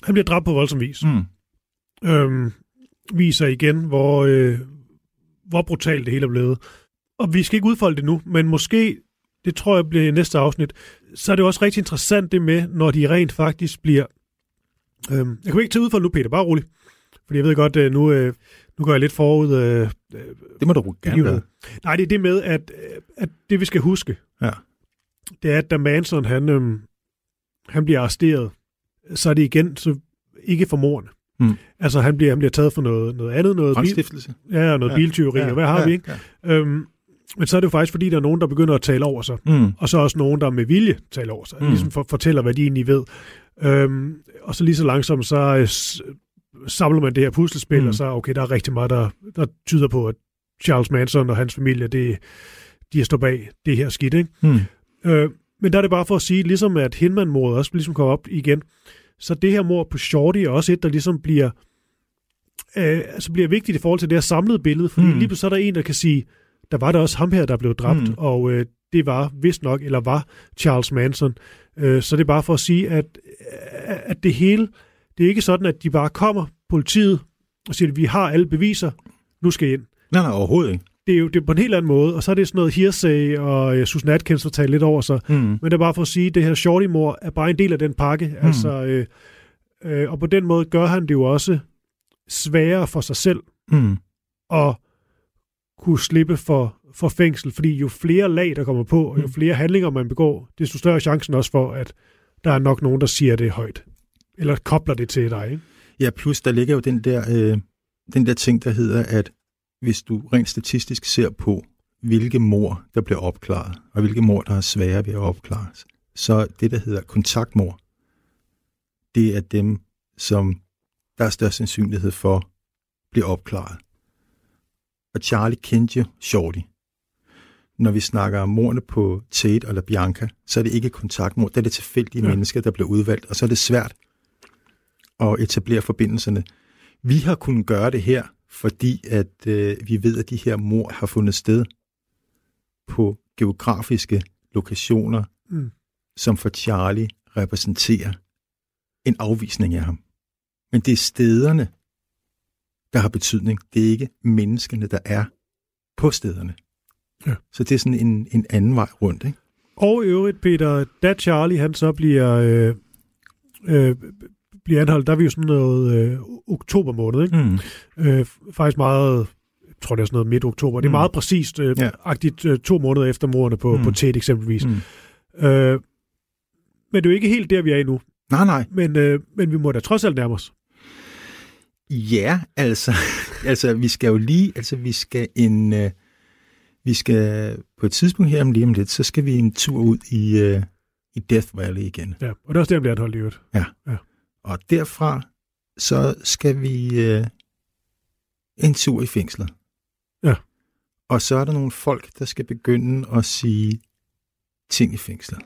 Han bliver dræbt på voldsom vis. Mm. Øhm, viser igen, hvor, øh, hvor brutalt det hele er blevet. Og vi skal ikke udfolde det nu, men måske, det tror jeg bliver i næste afsnit, så er det også rigtig interessant det med, når de rent faktisk bliver... Øhm, jeg kan ikke tage udfolde nu, Peter, bare rolig. Fordi jeg ved godt, øh, nu, øh, nu går jeg lidt forud. Øh, det må du gerne gøre. Nej, det er det med, at, at det vi skal huske, ja. det er, at da Manson han, øhm, han bliver arresteret, så er det igen så ikke for morerne. Mm. Altså, han bliver, han bliver taget for noget, noget andet. Noget bil, ja, noget ja. biltyveri, ja. og hvad har ja. vi, ikke? Ja. Øhm, men så er det jo faktisk, fordi der er nogen, der begynder at tale over sig. Mm. Og så også nogen, der med vilje taler over sig. Mm. Ligesom for, fortæller, hvad de egentlig ved. Øhm, og så lige så langsomt, så øh, samler man det her puslespil, mm. og så, okay, der er rigtig meget, der, der tyder på, at Charles Manson og hans familie, det, de står bag det her skidt, ikke? Mm. Øh, men der er det bare for at sige, ligesom at Hinman-mordet også ligesom kommer op igen, så det her mord på Shorty er også et, der ligesom bliver, øh, altså bliver vigtigt i forhold til det her samlede billede, fordi mm. lige så er der en, der kan sige, der var der også ham her, der blev dræbt, mm. og øh, det var vist nok, eller var Charles Manson. Øh, så det er bare for at sige, at, at det hele, det er ikke sådan, at de bare kommer, politiet, og siger, at vi har alle beviser, nu skal I ind. Nej, nej, overhovedet ikke. Det er jo det er på en helt anden måde, og så er det sådan noget hearsay, og uh, Susan Atkins har talt lidt over sig. Mm. Men det er bare for at sige, at det her shorty-mor er bare en del af den pakke. Mm. Altså, øh, øh, og på den måde gør han det jo også sværere for sig selv mm. at kunne slippe for, for fængsel, fordi jo flere lag, der kommer på, og jo flere handlinger, man begår, desto større chancen også for, at der er nok nogen, der siger det højt. Eller kobler det til dig, ikke? Ja, plus der ligger jo den der, øh, den der ting, der hedder, at hvis du rent statistisk ser på, hvilke mor, der bliver opklaret, og hvilke mor, der er svære ved at opklares, så det, der hedder kontaktmor, det er dem, som der er størst sandsynlighed for bliver opklaret. Og Charlie kendte jo Shorty. Når vi snakker om morne på Tate eller Bianca, så er det ikke kontaktmor, det er det tilfældige ja. mennesker, der bliver udvalgt, og så er det svært at etablere forbindelserne. Vi har kunnet gøre det her, fordi at øh, vi ved, at de her mor har fundet sted på geografiske lokationer, Mm. som for Charlie repræsenterer en afvisning af ham. Men det er stederne, der har betydning. Det er ikke menneskene, der er på stederne. Ja. Så det er sådan en, en anden vej rundt. Ikke? Og i øvrigt, Peter, da Charlie han så bliver, øh, øh, bliver anholdt, der er vi jo sådan noget øh, oktober måned, ikke? Mm. Øh, faktisk meget, jeg tror det er sådan noget midt oktober. Det er Mm. meget præcist, øh, Ja. agtigt øh, to måneder efter mordene på, Mm. på Ted eksempelvis. Mm. Øh, men det er jo ikke helt der, vi er endnu. Nej, nej. Men, øh, men vi må da trods alt nærme os. Ja, altså, altså vi skal jo lige, altså vi skal en, øh, vi skal på et tidspunkt her om lige om lidt, så skal vi en tur ud i, øh, i Death Valley igen. Ja, og det er også der, han bliver anholdt i øvrigt. Og derfra, så skal vi øh, en tur i fængslet. Ja. Og så er der nogle folk, der skal begynde at sige ting i fængslet.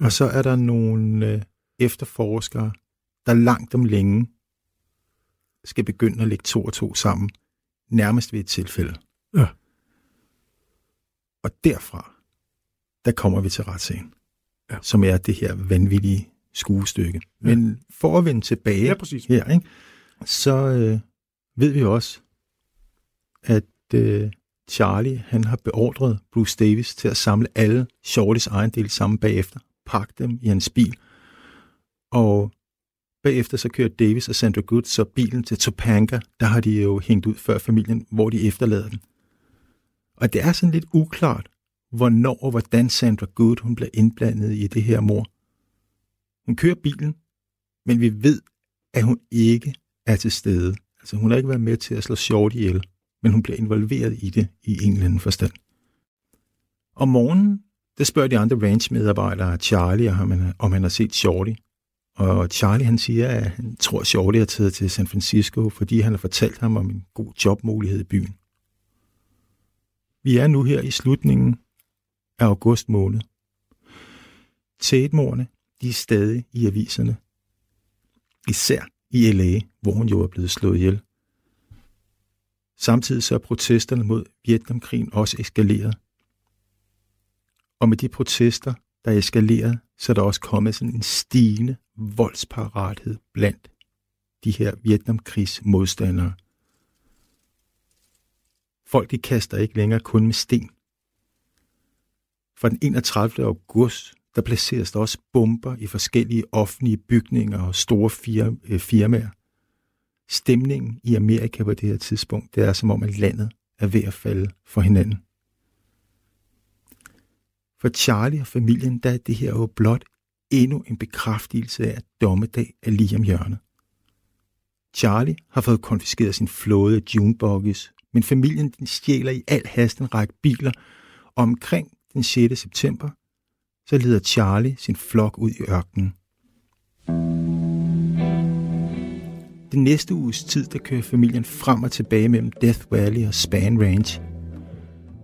Og så er der nogle øh, efterforskere, der langt om længe skal begynde at lægge to og to sammen, nærmest ved et tilfælde. Ja. Og derfra, der kommer vi til retssagen, Ja. som er det her vanvittige skuestykke. Ja. Men for at vende tilbage Ja, præcis. her, ikke? så øh, ved vi også, at øh, Charlie han har beordret Bruce Davis til at samle alle Shortys ejendele sammen bagefter, pakke dem i hans bil, og bagefter så kører Davis og Sandra Good så bilen til Topanga, der har de jo hængt ud før familien, hvor de efterlader den. Og det er sådan lidt uklart, hvornår og hvordan Sandra Good hun bliver indblandet i det her mor. Hun kører bilen, men vi ved, at hun ikke er til stede. Altså hun har ikke været med til at slå Short ihjel, men hun bliver involveret i det i en eller anden forstand. Om morgenen, der spørger de andre ranchmedarbejdere Charlie, om han, om han har set Shorty. Og Charlie han siger, at han tror, at Shorty er taget til San Francisco, fordi han har fortalt ham om en god jobmulighed i byen. Vi er nu her i slutningen af august måned. Tate-mordene, de er stadig i aviserne. Især i LA, hvor hun jo er blevet slået ihjel. Samtidig så er protesterne mod Vietnamkrigen også eskaleret. Og med de protester, der er eskaleret, så er der også kommet sådan en stigende voldsparathed blandt de her Vietnamkrigsmodstandere. Folk de kaster ikke længere kun med sten. Fra den 31. august, der placeres der også bomber i forskellige offentlige bygninger og store øh, firmaer. Stemningen i Amerika på det her tidspunkt, det er som om, at landet er ved at falde for hinanden. For Charlie og familien, der er det her jo blot endnu en bekræftelse af, at dommedag er lige om hjørnet. Charlie har fået konfiskeret sin flåde af junebuggies, men familien den stjæler i al hast en række biler, og omkring den 6. september, så leder Charlie sin flok ud i ørkenen. Den næste uges tid, der kører familien frem og tilbage mellem Death Valley og Span Range.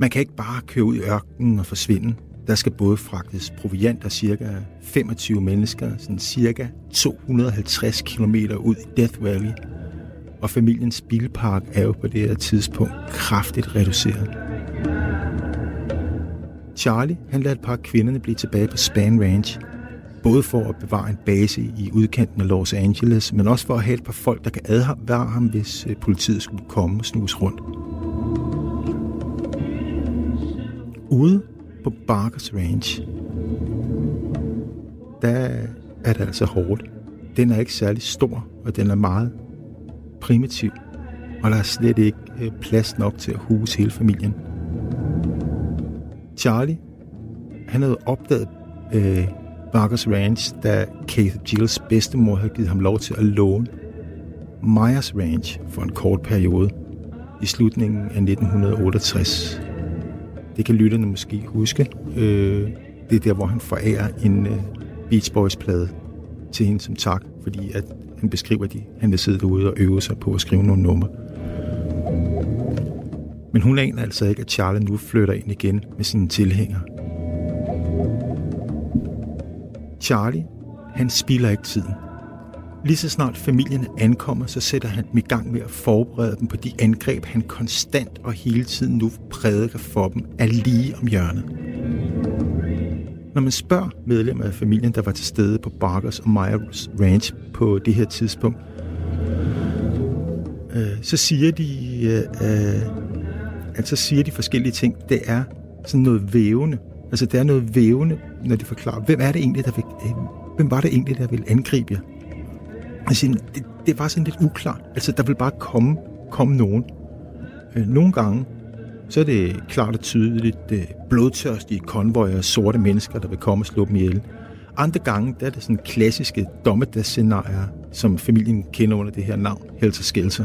Man kan ikke bare køre ud i ørkenen og forsvinde. Der skal både fragtes proviant og cirka 25 mennesker, sådan cirka 250 km ud i Death Valley. Og familiens bilpark er jo på det her tidspunkt kraftigt reduceret. Charlie han lader et par af kvinderne blive tilbage på Span Ranch, både for at bevare en base i udkanten af Los Angeles, men også for at have et par folk, der kan advare ham, hvis øh, politiet skulle komme og snuse rundt. Ude på Barkers Ranch, der er det altså hårdt. Den er ikke særlig stor, og den er meget primitiv, og der er slet ikke øh, plads nok til at huse hele familien. Charlie, han havde opdaget øh, Barkers Ranch, da Keith Jills bedstemor havde givet ham lov til at låne Myers Ranch for en kort periode i slutningen af 1968. Det kan lytterne måske huske. Øh, det er der, hvor han forærer en øh, Beach Boys-plade til hende som tak, fordi at han beskriver, at de, han vil sidde derude og øve sig på at skrive nogle numre. Men hun aner altså ikke, at Charlie nu flytter ind igen med sine tilhængere. Charlie, han spilder ikke tiden. Lige så snart familien ankommer, så sætter han dem i gang med at forberede dem på de angreb, han konstant og hele tiden nu prædiker for dem, er lige om hjørnet. Når man spørger medlemmer af familien, der var til stede på Barkers og Myers Ranch på det her tidspunkt, øh, så siger de, øh, øh at så siger de forskellige ting. Det er sådan noget vævende. Altså, det er noget vævende, når de forklarer, hvem er det egentlig, der vil, øh, hvem var det egentlig, der vil angribe jer? Altså, det, det var sådan lidt uklart. Altså, der vil bare komme, komme nogen. Øh, nogle gange, så er det klart og tydeligt øh, blodtørstige konvojer af sorte mennesker, der vil komme og slå dem ihjel. Andre gange, der er det sådan klassiske dommedagsscenarier, som familien kender under det her navn, Helter Skelter.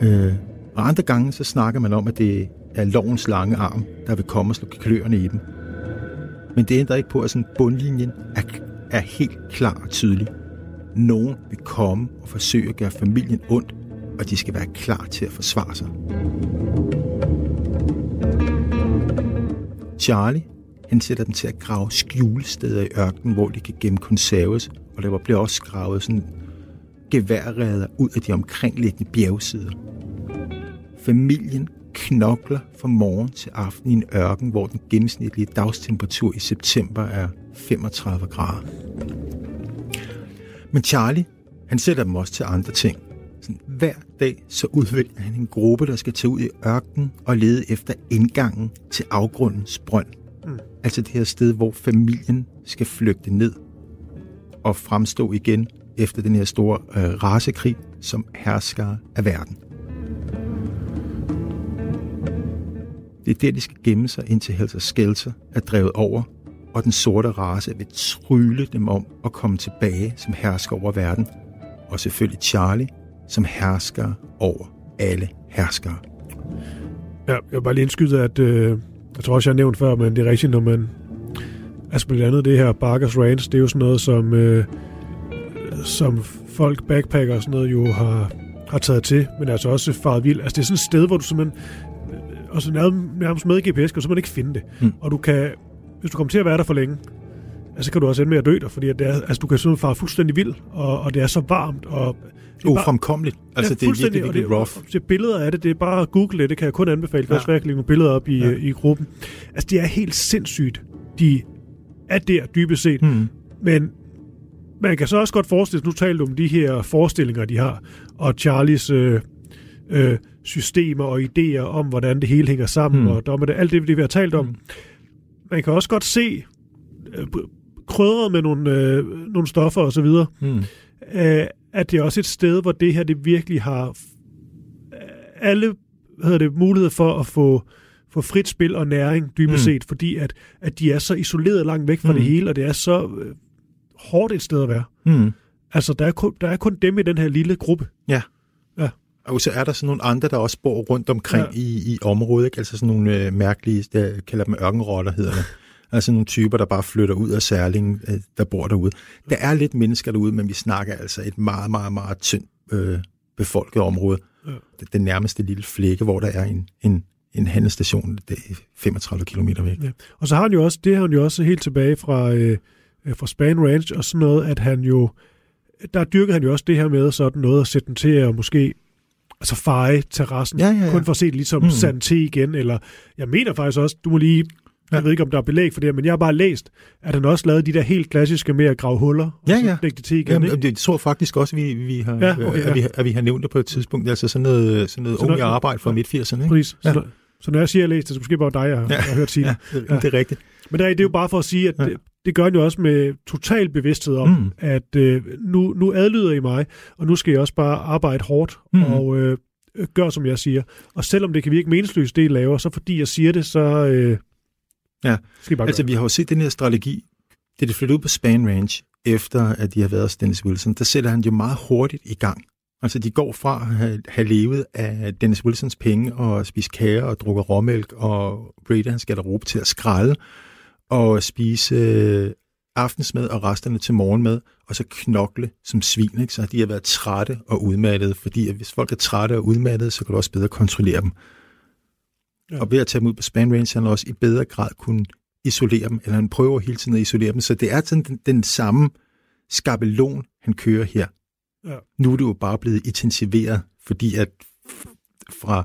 Øh, og andre gange, så snakker man om, at det er lovens lange arm, der vil komme og slå kløerne i dem. Men det ændrer ikke på, at sådan bundlinjen er, er helt klar og tydelig. Nogen vil komme og forsøge at gøre familien ondt, og de skal være klar til at forsvare sig. Charlie, han sætter dem til at grave skjulesteder i ørkenen, hvor de kan gemme konserves, og der bliver også gravet sådan geværreder ud af de omkringliggende bjergsider. Familien knokler fra morgen til aften i en ørken, hvor den gennemsnitlige dagstemperatur i september er 35 grader. Men Charlie, han sætter dem også til andre ting. Sådan, hver dag så udvælger han en gruppe, der skal tage ud i ørkenen og lede efter indgangen til afgrundens brønd. Mm. Altså det her sted, hvor familien skal flygte ned og fremstå igen efter den her store øh, rasekrig som hersker af verden. Det er der, de skal gemme sig, indtil Helter Skelter er drevet over, og den sorte race vil trylle dem om at komme tilbage som hersker over verden. Og selvfølgelig Charlie, som hersker over alle herskere. Ja, jeg vil bare lige indskyde, at øh, jeg tror også, jeg har nævnt før, men det er rigtigt, når man... Altså blandt andet det her Barkers Ranch, det er jo sådan noget, som, øh, som folk, backpacker og sådan noget, jo har, har taget til, men altså også faret vild. Altså det er sådan et sted, hvor du simpelthen... Øh, og så nærmest med GPS, kan du simpelthen ikke finde det. Mm. Og du kan, hvis du kommer til at være der for længe, altså, så kan du også ende med at dø der, fordi at det er, altså, du kan simpelthen fare fuldstændig vild, og, og det er så varmt, og Ufremkommeligt. Altså, det er virkelig, virkelig det, rough. Det billeder af det, det er bare at google det, det kan jeg kun anbefale. Ja. Jeg lægge nogle billeder op i, ja. i gruppen. Altså, det er helt sindssygt. De er der dybest set. Hmm. Men man kan så også godt forestille sig, nu du om de her forestillinger, de har, og Charlies øh, øh, systemer og idéer om, hvordan det hele hænger sammen, hmm. og dommer det, alt det, vi har talt om. Hmm. Man kan også godt se øh, krydret med nogle, øh, nogle stoffer og så videre, hmm. øh, at det er også et sted, hvor det her det virkelig har alle hvad hedder det, mulighed for at få, få frit spil og næring dybest mm. set, fordi at, at de er så isoleret langt væk fra mm. det hele, og det er så øh, hårdt et sted at være. Mm. Altså, der er, kun, der er kun dem i den her lille gruppe. Ja. Og så er der sådan nogle andre, der også bor rundt omkring ja. i, i området, ikke? altså sådan nogle øh, mærkelige, der kalder dem ørkenrotter, hedder det. Altså nogle typer, der bare flytter ud af særlingen, øh, der bor derude. Der er lidt mennesker derude, men vi snakker altså et meget, meget, meget tyndt øh, befolket område. Ja. Det, det nærmeste lille flække, hvor der er en, en, en handelsstation, det er 35 km væk. Ja. Og så har han jo også, det har han jo også helt tilbage fra, øh, fra Span Ranch og sådan noget, at han jo, der dyrker han jo også det her med sådan noget at sætte den til at måske altså feje terrassen, ja, ja, ja. kun for at se det ligesom mm. santé igen, eller jeg mener faktisk også, du må lige Ja. Jeg ved ikke, om der er belæg for det, men jeg har bare læst, at han også lavet de der helt klassiske med at grave huller, og ja, ja. så lægge det til igen. Jamen, det tror faktisk også, vi, vi har, ja, okay, ja. At, vi, at vi har nævnt det på et tidspunkt. Altså sådan noget, sådan noget så unge arbejde fra ja. midt-80'erne. Præcis. Ja. Så, så når jeg siger, at jeg læste det, så måske bare dig, jeg har, ja. har hørt sige det. Ja, det er rigtigt. Men det er, det er jo bare for at sige, at ja. det, det gør han jo også med total bevidsthed om, mm. at øh, nu, nu adlyder I mig, og nu skal jeg også bare arbejde hårdt mm. og øh, gør, som jeg siger. Og selvom det kan virke meningsløst, det I laver, så fordi jeg siger det, så... Øh, Ja, altså vi har jo set den her strategi, det er det flyttet ud på Span Ranch, efter at de har været hos Dennis Wilson, der sætter han jo meget hurtigt i gang. Altså de går fra at have, levet af Dennis Wilsons penge og spise kager og drukke råmælk, og Brady han skal råbe til at skralde og spise øh, aftensmad og resterne til morgenmad, og så knokle som svin. Ikke? Så de har været trætte og udmattede, fordi hvis folk er trætte og udmattede, så kan du også bedre kontrollere dem. Ja. Og ved at tage dem ud på span range, han også i bedre grad kunne isolere dem, eller han prøver hele tiden at isolere dem. Så det er sådan den, den samme skabelon, han kører her. Ja. Nu er det jo bare blevet intensiveret, fordi at fra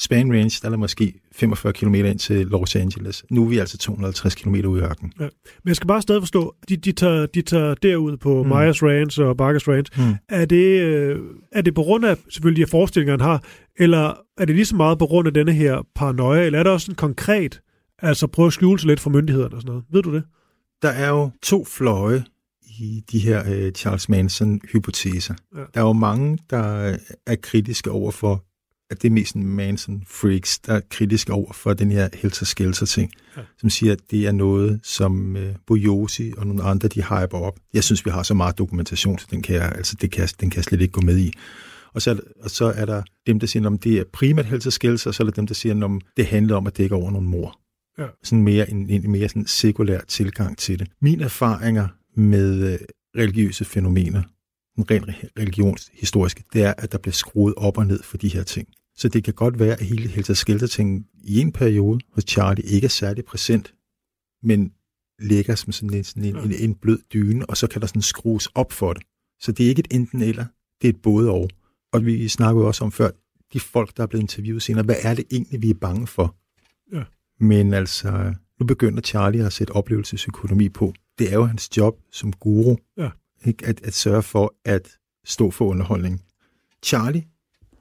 Span Range, der er måske 45 km ind til Los Angeles. Nu er vi altså 250 km ude i ørkenen. Ja. Men jeg skal bare stadig forstå, de, de, tager, de tager derud på mm. Myers Ranch og Barkers Ranch. Mm. Er, det, øh, er det på grund af selvfølgelig de forestillinger, han har, eller er det lige så meget på grund af denne her paranoia, eller er det også en konkret, altså prøve at skjule sig lidt for myndighederne og sådan noget? Ved du det? Der er jo to fløje i de her øh, Charles Manson-hypoteser. Ja. Der er jo mange, der er kritiske over for, at det er mest Manson-freaks, der er kritiske over for den her helter-skelter-ting, ja. som siger, at det er noget, som øh, Bojosi og nogle andre, de hyper op. Jeg synes, vi har så meget dokumentation, så den kan jeg, altså, det kan, den kan jeg slet ikke gå med i. Og så, og så er der dem, der siger, om det er primært helter-skelter, og så er der dem, der siger, om det handler om at dække over nogle mor. Ja. Sådan mere en, en mere sådan sekulær tilgang til det. Mine erfaringer med øh, religiøse fænomener, rent religionshistoriske, det er, at der bliver skruet op og ned for de her ting. Så det kan godt være, at hele Helter Skelter-ting i en periode hos Charlie ikke er særlig præsent, men ligger som sådan en, sådan en, en, en blød dyne, og så kan der sådan skrues op for det. Så det er ikke et enten eller, det er et både og. Og vi snakkede også om før, de folk, der er blevet interviewet senere, hvad er det egentlig, vi er bange for? Ja. Men altså, nu begynder Charlie at sætte oplevelsesøkonomi på. Det er jo hans job som guru, ja. ikke? At, at sørge for at stå for underholdning. Charlie,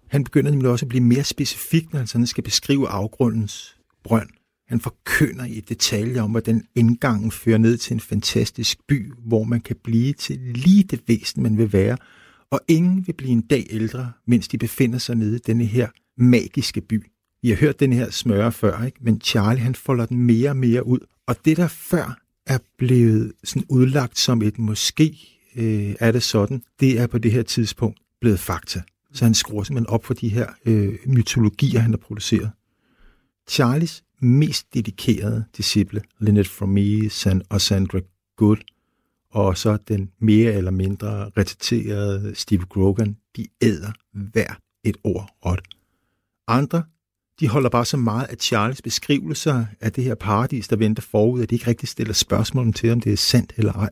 han begynder nemlig også at blive mere specifik, når han sådan skal beskrive afgrundens brønd. Han forkynder i detaljer om, hvordan indgangen fører ned til en fantastisk by, hvor man kan blive til lige det væsen, man vil være, og ingen vil blive en dag ældre, mens de befinder sig nede i denne her magiske by. Vi har hørt den her smøre før, ikke? men Charlie han folder den mere og mere ud. Og det, der før er blevet sådan udlagt som et måske øh, er det sådan, det er på det her tidspunkt blevet fakta. Så han skruer simpelthen op for de her øh, mytologier, han har produceret. Charlies mest dedikerede disciple, Lynette Fromee San og Sandra Good, og så den mere eller mindre reciterede Steve Grogan, de æder hver et ord råt. Andre de holder bare så meget af Charles beskrivelser af det her paradis, der venter forud, at de ikke rigtig stiller spørgsmål til, om det er sandt eller ej.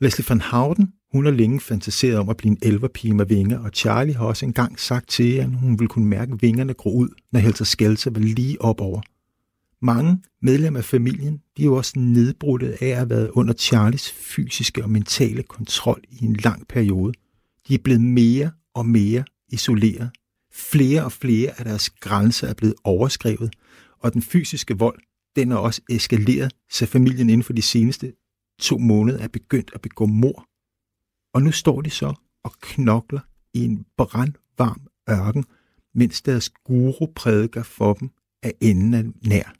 Leslie van Houten, hun har længe fantaseret om at blive en elverpige med vinger, og Charlie har også engang sagt til at hun ville kunne mærke vingerne gro ud, når Helter Skelter var lige op over. Mange medlemmer af familien, de er jo også nedbrudte af at have været under Charlies fysiske og mentale kontrol i en lang periode. De er blevet mere og mere isoleret Flere og flere af deres grænser er blevet overskrevet, og den fysiske vold, den er også eskaleret, så familien inden for de seneste to måneder er begyndt at begå mor. Og nu står de så og knokler i en brandvarm ørken, mens deres guru prædiker for dem af enden af nær.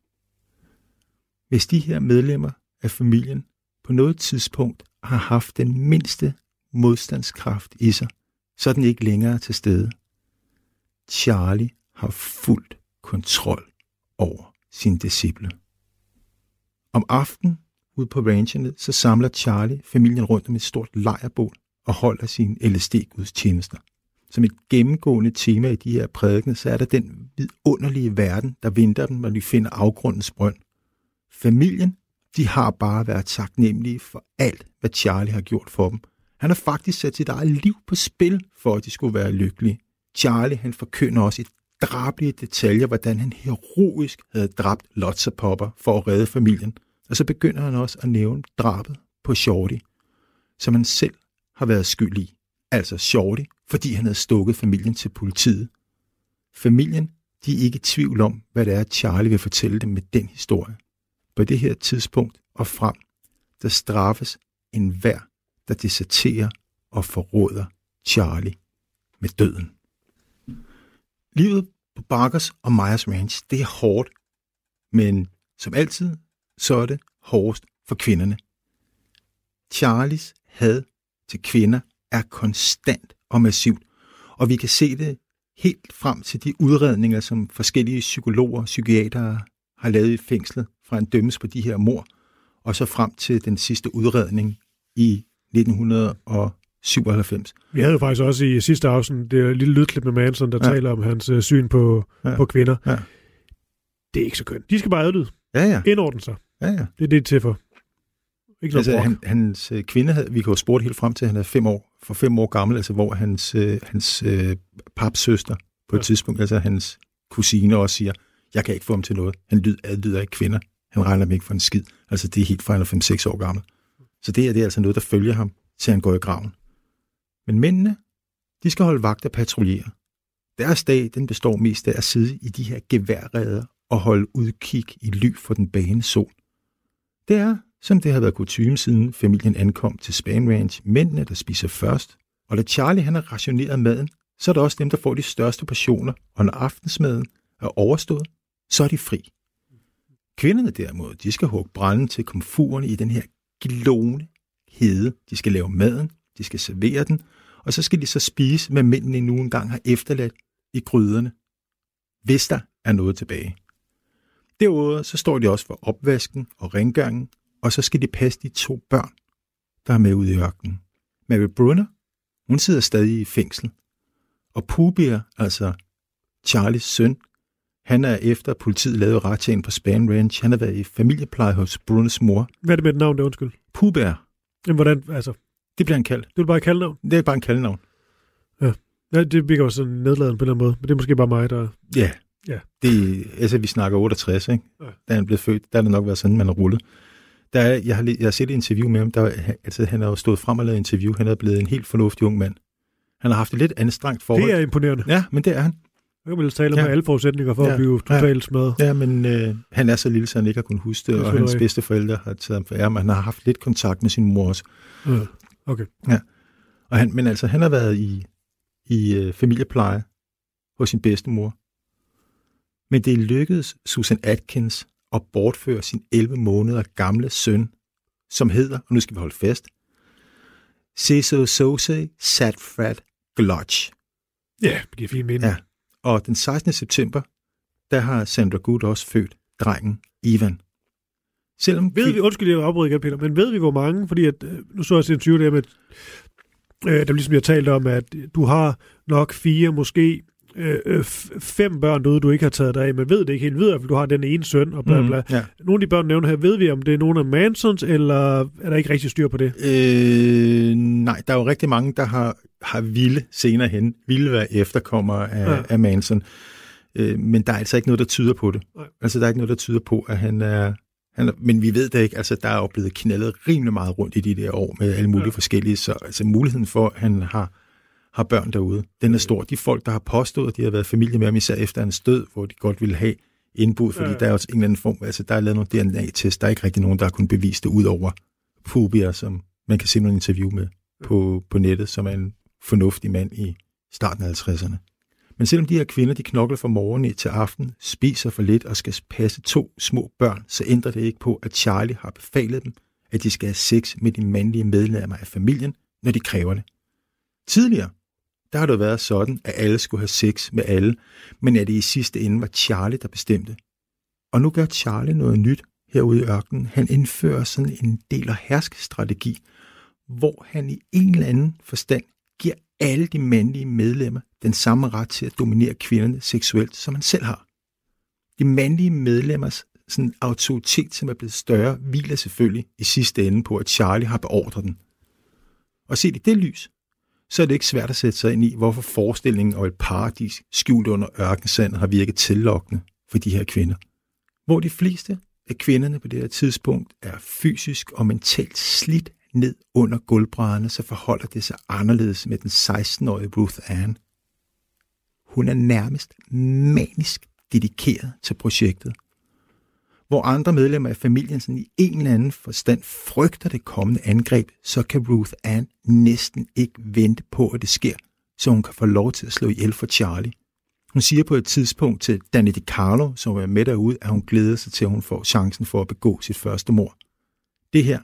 Hvis de her medlemmer af familien på noget tidspunkt har haft den mindste modstandskraft i sig, så er den ikke længere til stede. Charlie har fuldt kontrol over sin disciple. Om aftenen ude på rancherne, så samler Charlie familien rundt om et stort lejrbål og holder sine LSD-gudstjenester. Som et gennemgående tema i de her prædikener, så er der den vidunderlige verden, der venter dem, når de finder afgrundens brønd. Familien, de har bare været taknemmelige for alt, hvad Charlie har gjort for dem. Han har faktisk sat sit eget liv på spil, for at de skulle være lykkelige. Charlie han forkynder også i drablige detaljer, hvordan han heroisk havde dræbt Lotsa Popper for at redde familien. Og så begynder han også at nævne drabet på Shorty, som han selv har været skyld i. Altså Shorty, fordi han havde stukket familien til politiet. Familien, de er ikke i tvivl om, hvad det er, Charlie vil fortælle dem med den historie. På det her tidspunkt og frem, der straffes enhver, der deserterer og forråder Charlie med døden. Livet på Barkers og Myers Ranch, det er hårdt, men som altid, så er det hårdest for kvinderne. Charlies had til kvinder er konstant og massivt, og vi kan se det helt frem til de udredninger, som forskellige psykologer og psykiatere har lavet i fængslet fra en dømmes på de her mor, og så frem til den sidste udredning i 1900 97. Vi havde jo faktisk også i sidste afsnit det lille lydklip med Manson, der ja. taler om hans uh, syn på, ja. på kvinder. Ja. Det er ikke så kønt. De skal bare adlyde. Ja, ja. Indordne sig. Ja, ja. Det er det til for. Ikke altså, han, hans uh, kvinde, havde, vi kan jo spurgt helt frem til, at han er fem år, for fem år gammel, altså hvor hans, uh, hans uh, papsøster på ja. et tidspunkt, altså hans kusine også siger, jeg kan ikke få ham til noget. Han lyd, adlyder ikke kvinder. Han regner dem ikke for en skid. Altså, det er helt fra han er 5-6 år gammel. Så det er, det er altså noget, der følger ham, til han går i graven. Men mændene, de skal holde vagt og patruljere. Deres dag, den består mest af at sidde i de her geværreder og holde udkig i ly for den bane sol. Det er, som det har været kutume siden familien ankom til Span Ranch, mændene, der spiser først. Og da Charlie han har rationeret maden, så er det også dem, der får de største portioner, og når aftensmaden er overstået, så er de fri. Kvinderne derimod, de skal hugge branden til komfurerne i den her glående hede. De skal lave maden, de skal servere den, og så skal de så spise, hvad mændene nu engang har efterladt i gryderne, hvis der er noget tilbage. Derudover så står de også for opvasken og rengøringen, og så skal de passe de to børn, der er med ude i ørkenen. Mary Brunner, hun sidder stadig i fængsel, og Pubier, altså Charlies søn, han er efter, politiet lavede retjagen på Span Ranch. Han har været i familiepleje hos Brunos mor. Hvad er det med et navn, det undskyld? Puber. Jamen, hvordan, altså, Det bliver han kaldt. det er bare et kaldenavn. Det er bare en kaldenavn. Ja, det virker også sådan nedladende på den måde, men det er måske bare mig, der... Ja. Ja. Det, altså, vi snakker 68, ikke? Ja. Da han blev født, der er det nok været sådan, man har rullet. Der er, jeg, har, jeg har set et interview med ham. Der, altså, han har jo stået frem og lavet interview. Han er blevet en helt fornuftig ung mand. Han har haft et lidt anstrengt forhold. Det er imponerende. Ja, men det er han. Jeg kan vel tale Ja. med alle forudsætninger for Ja. at blive totalt smadret. Ja, men øh, han er så lille, så han ikke har kunnet huske det, og hans bedste forældre har taget ham for ære, men han har haft lidt kontakt med sin mor også. Ja. Okay. Og han, men altså, han har været i, i øh, familiepleje hos sin bedstemor. Men det lykkedes Susan Atkins at bortføre sin 11 måneder gamle søn, som hedder, og nu skal vi holde fast, Cecil Sose Satfrat Glotch. Ja, det giver fint mening. Ja. Og den 16. september, der har Sandra Good også født drengen Ivan. Selvom Ved vi, undskyld, jeg afbryder igen, Peter, men ved vi, hvor mange, fordi at, øh, nu så jeg et interview der med, øh, der ligesom jeg talt om, at du har nok fire, måske øh, øh, fem børn derude, du ikke har taget dig af, men ved det ikke helt videre, for du har den ene søn, og bla bla. Mm, ja. Nogle af de børn nævner her, ved vi, om det er nogle af Mansons, eller er der ikke rigtig styr på det? Øh, nej, der er jo rigtig mange, der har, har ville senere hen, ville være efterkommere af, Ja. af Manson. Øh, men der er altså ikke noget, der tyder på det. Nej. Altså, der er ikke noget, der tyder på, at han er... Han er men vi ved det ikke. Altså, der er jo blevet knaldet rimelig meget rundt i de der år med alle mulige ja. forskellige. Så altså, muligheden for, at han har, har børn derude, den er stor. De folk, der har påstået, at de har været familie med ham, især efter hans død, hvor de godt ville have indbud, fordi Ja. der er også en eller anden form, altså der er lavet nogle DNA-test, der er ikke rigtig nogen, der har kunnet bevise det, ud over som man kan se nogle interview med på, på nettet, som er en fornuftig mand i starten af 50'erne. Men selvom de her kvinder, de knokler fra morgen til aften, spiser for lidt og skal passe to små børn, så ændrer det ikke på, at Charlie har befalet dem, at de skal have sex med de mandlige medlemmer af familien, når de kræver det. Tidligere, der har det jo været sådan, at alle skulle have sex med alle, men at det i sidste ende var Charlie, der bestemte. Og nu gør Charlie noget nyt herude i ørkenen. Han indfører sådan en del af herskestrategi, hvor han i en eller anden forstand giver alle de mandlige medlemmer den samme ret til at dominere kvinderne seksuelt, som han selv har. De mandlige medlemmers sådan autoritet, som er blevet større, hviler selvfølgelig i sidste ende på, at Charlie har beordret den. Og set i det lys, så er det ikke svært at sætte sig ind i, hvorfor forestillingen om et paradis skjult under ørkensandet har virket tillokkende for de her kvinder. Hvor de fleste af kvinderne på det her tidspunkt er fysisk og mentalt slidt ned under gulvbrædderne, så forholder det sig anderledes med den 16-årige Ruth Ann. Hun er nærmest manisk dedikeret til projektet. Hvor andre medlemmer af familien sådan i en eller anden forstand frygter det kommende angreb, så kan Ruth Ann næsten ikke vente på, at det sker, så hun kan få lov til at slå ihjel for Charlie. Hun siger på et tidspunkt til Danny DiCarlo, som er med derude, at hun glæder sig til, at hun får chancen for at begå sit første mord. Det her,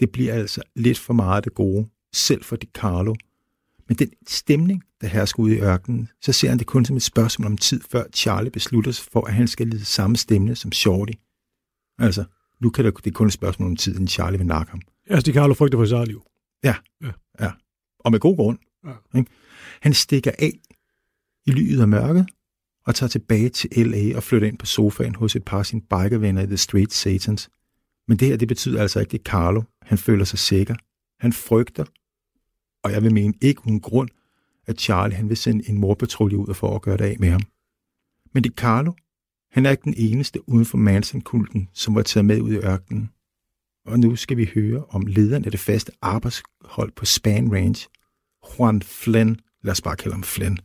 det bliver altså lidt for meget det gode, selv for DiCarlo. Men den stemning, der hersker ude i ørkenen, så ser han det kun som et spørgsmål om tid, før Charlie beslutter sig for, at han skal lide samme stemme som Shorty. Altså, nu kan det, det er kun et spørgsmål om tid, inden Charlie vil nakke ham. Altså, de Carlo frygter for sit eget liv. Og med god grund. Ja. Ikke? Han stikker af i lyet af mørket og tager tilbage til L.A. og flytter ind på sofaen hos et par af sine bikervenner i The Street Satans. Men det her, det betyder altså ikke, at Carlo, han føler sig sikker. Han frygter, og jeg vil mene ikke uden grund, at Charlie han vil sende en morpatrulje ud for at gøre det af med ham. Men det Carlo, han er ikke den eneste uden for Manson-kulten, som var taget med ud i ørkenen. Og nu skal vi høre om lederen af det faste arbejdshold på Span Range, Juan Flynn. Lad os bare kalde ham Flynn.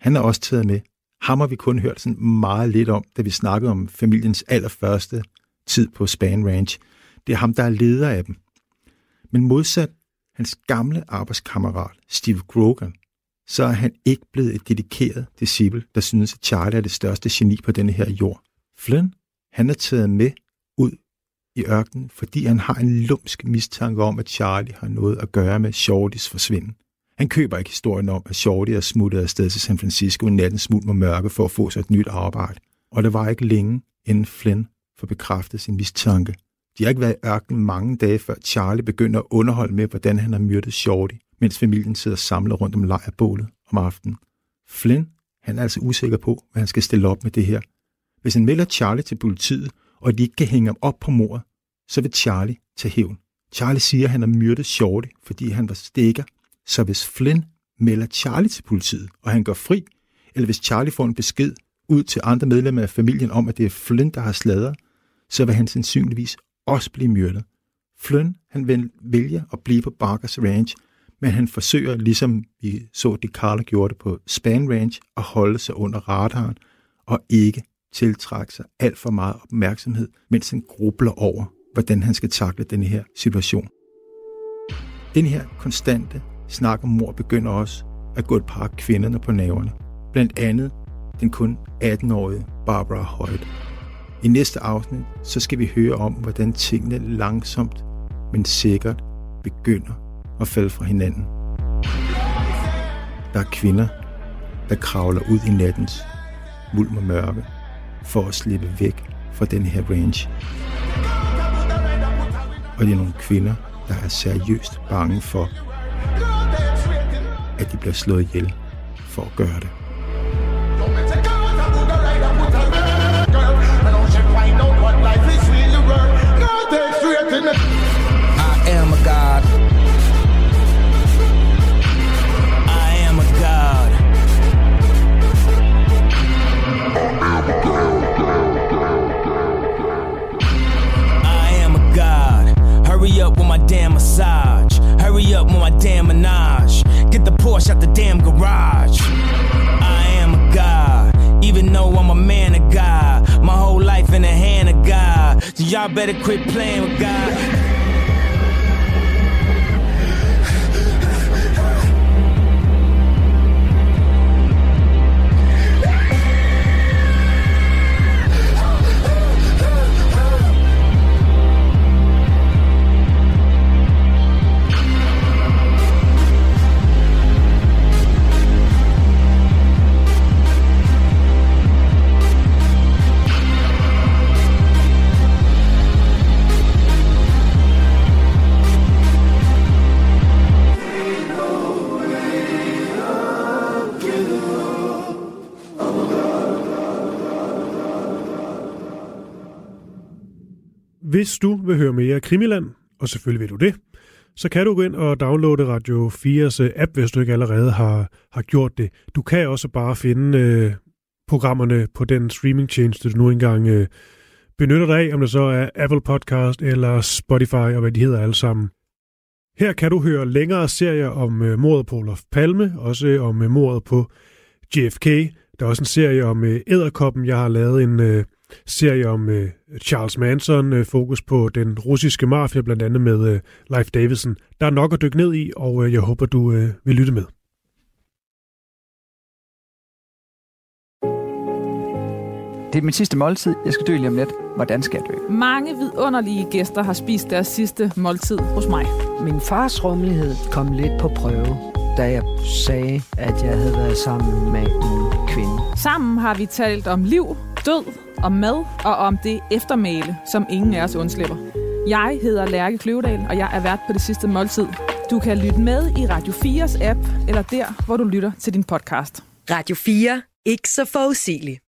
Han er også taget med. Ham har vi kun hørt sådan meget lidt om, da vi snakkede om familiens allerførste tid på Span Ranch. Det er ham, der er leder af dem. Men modsat hans gamle arbejdskammerat, Steve Grogan, så er han ikke blevet et dedikeret disciple, der synes, at Charlie er det største geni på denne her jord. Flynn, han er taget med ud i ørkenen, fordi han har en lumsk mistanke om, at Charlie har noget at gøre med Shortys forsvinden. Han køber ikke historien om, at Shorty er smuttet afsted til San Francisco i natten smut med mørke for at få sig et nyt arbejde. Og det var ikke længe, inden Flynn får bekræftet sin mistanke. De har ikke været i ørkenen mange dage, før Charlie begynder at underholde med, hvordan han har myrdet Shorty, mens familien sidder samlet rundt om lejrbålet om aftenen. Flynn, han er altså usikker på, hvad han skal stille op med det her. Hvis han melder Charlie til politiet, og de ikke kan hænge ham op på mordet, så vil Charlie tage hævn. Charlie siger, at han har myrdet Shorty, fordi han var stikker så hvis Flynn melder Charlie til politiet, og han går fri, eller hvis Charlie får en besked ud til andre medlemmer af familien om, at det er Flynn, der har sladret, så vil han sandsynligvis også blive myrdet. Flynn, han vælger at blive på Barkers Ranch, men han forsøger, ligesom vi så det Carla gjorde det på Span Ranch, at holde sig under radaren og ikke tiltrække sig alt for meget opmærksomhed, mens han grubler over, hvordan han skal takle den her situation. Den her konstante snak om mor begynder også at gå et par af kvinderne på naverne. Blandt andet den kun 18-årige Barbara Hoyt. I næste afsnit så skal vi høre om, hvordan tingene langsomt, men sikkert begynder og falde fra hinanden. Der er kvinder, der kravler ud i nattens mulm og mørke for at slippe væk fra den her range. Og det er nogle kvinder, der er seriøst bange for, at de bliver slået ihjel for at gøre det. Up with my damn menage. Get the Porsche out the damn garage. I am a god, even though I'm a man of God. My whole life in the hand of God. So y'all better quit playing with God. Hvis du vil høre mere Krimiland, og selvfølgelig vil du det, så kan du gå ind og downloade Radio 4's øh, app, hvis du ikke allerede har, har gjort det. Du kan også bare finde øh, programmerne på den streamingtjeneste, du nu engang øh, benytter dig af, om det så er Apple Podcast eller Spotify og hvad de hedder alle sammen. Her kan du høre længere serier om øh, mordet på Olof Palme, også om øh, mordet på JFK. Der er også en serie om øh, Jeg har lavet en øh, serie om øh, Charles Manson, øh, fokus på den russiske mafia, blandt andet med øh, Leif Davidson. Der er nok at dykke ned i, og øh, jeg håber, du øh, vil lytte med. Det er mit sidste måltid. Jeg skal dø lige om lidt. Hvordan skal jeg dø? Mange vidunderlige gæster har spist deres sidste måltid hos mig. Min fars rummelighed kom lidt på prøve, da jeg sagde, at jeg havde været sammen med en kvinde. Sammen har vi talt om liv, død, om mad og om det eftermæle, som ingen af os undslipper. Jeg hedder Lærke Kløvedal, og jeg er vært på det sidste måltid. Du kan lytte med i Radio 4's app, eller der, hvor du lytter til din podcast. Radio 4. Ikke så forudsigeligt.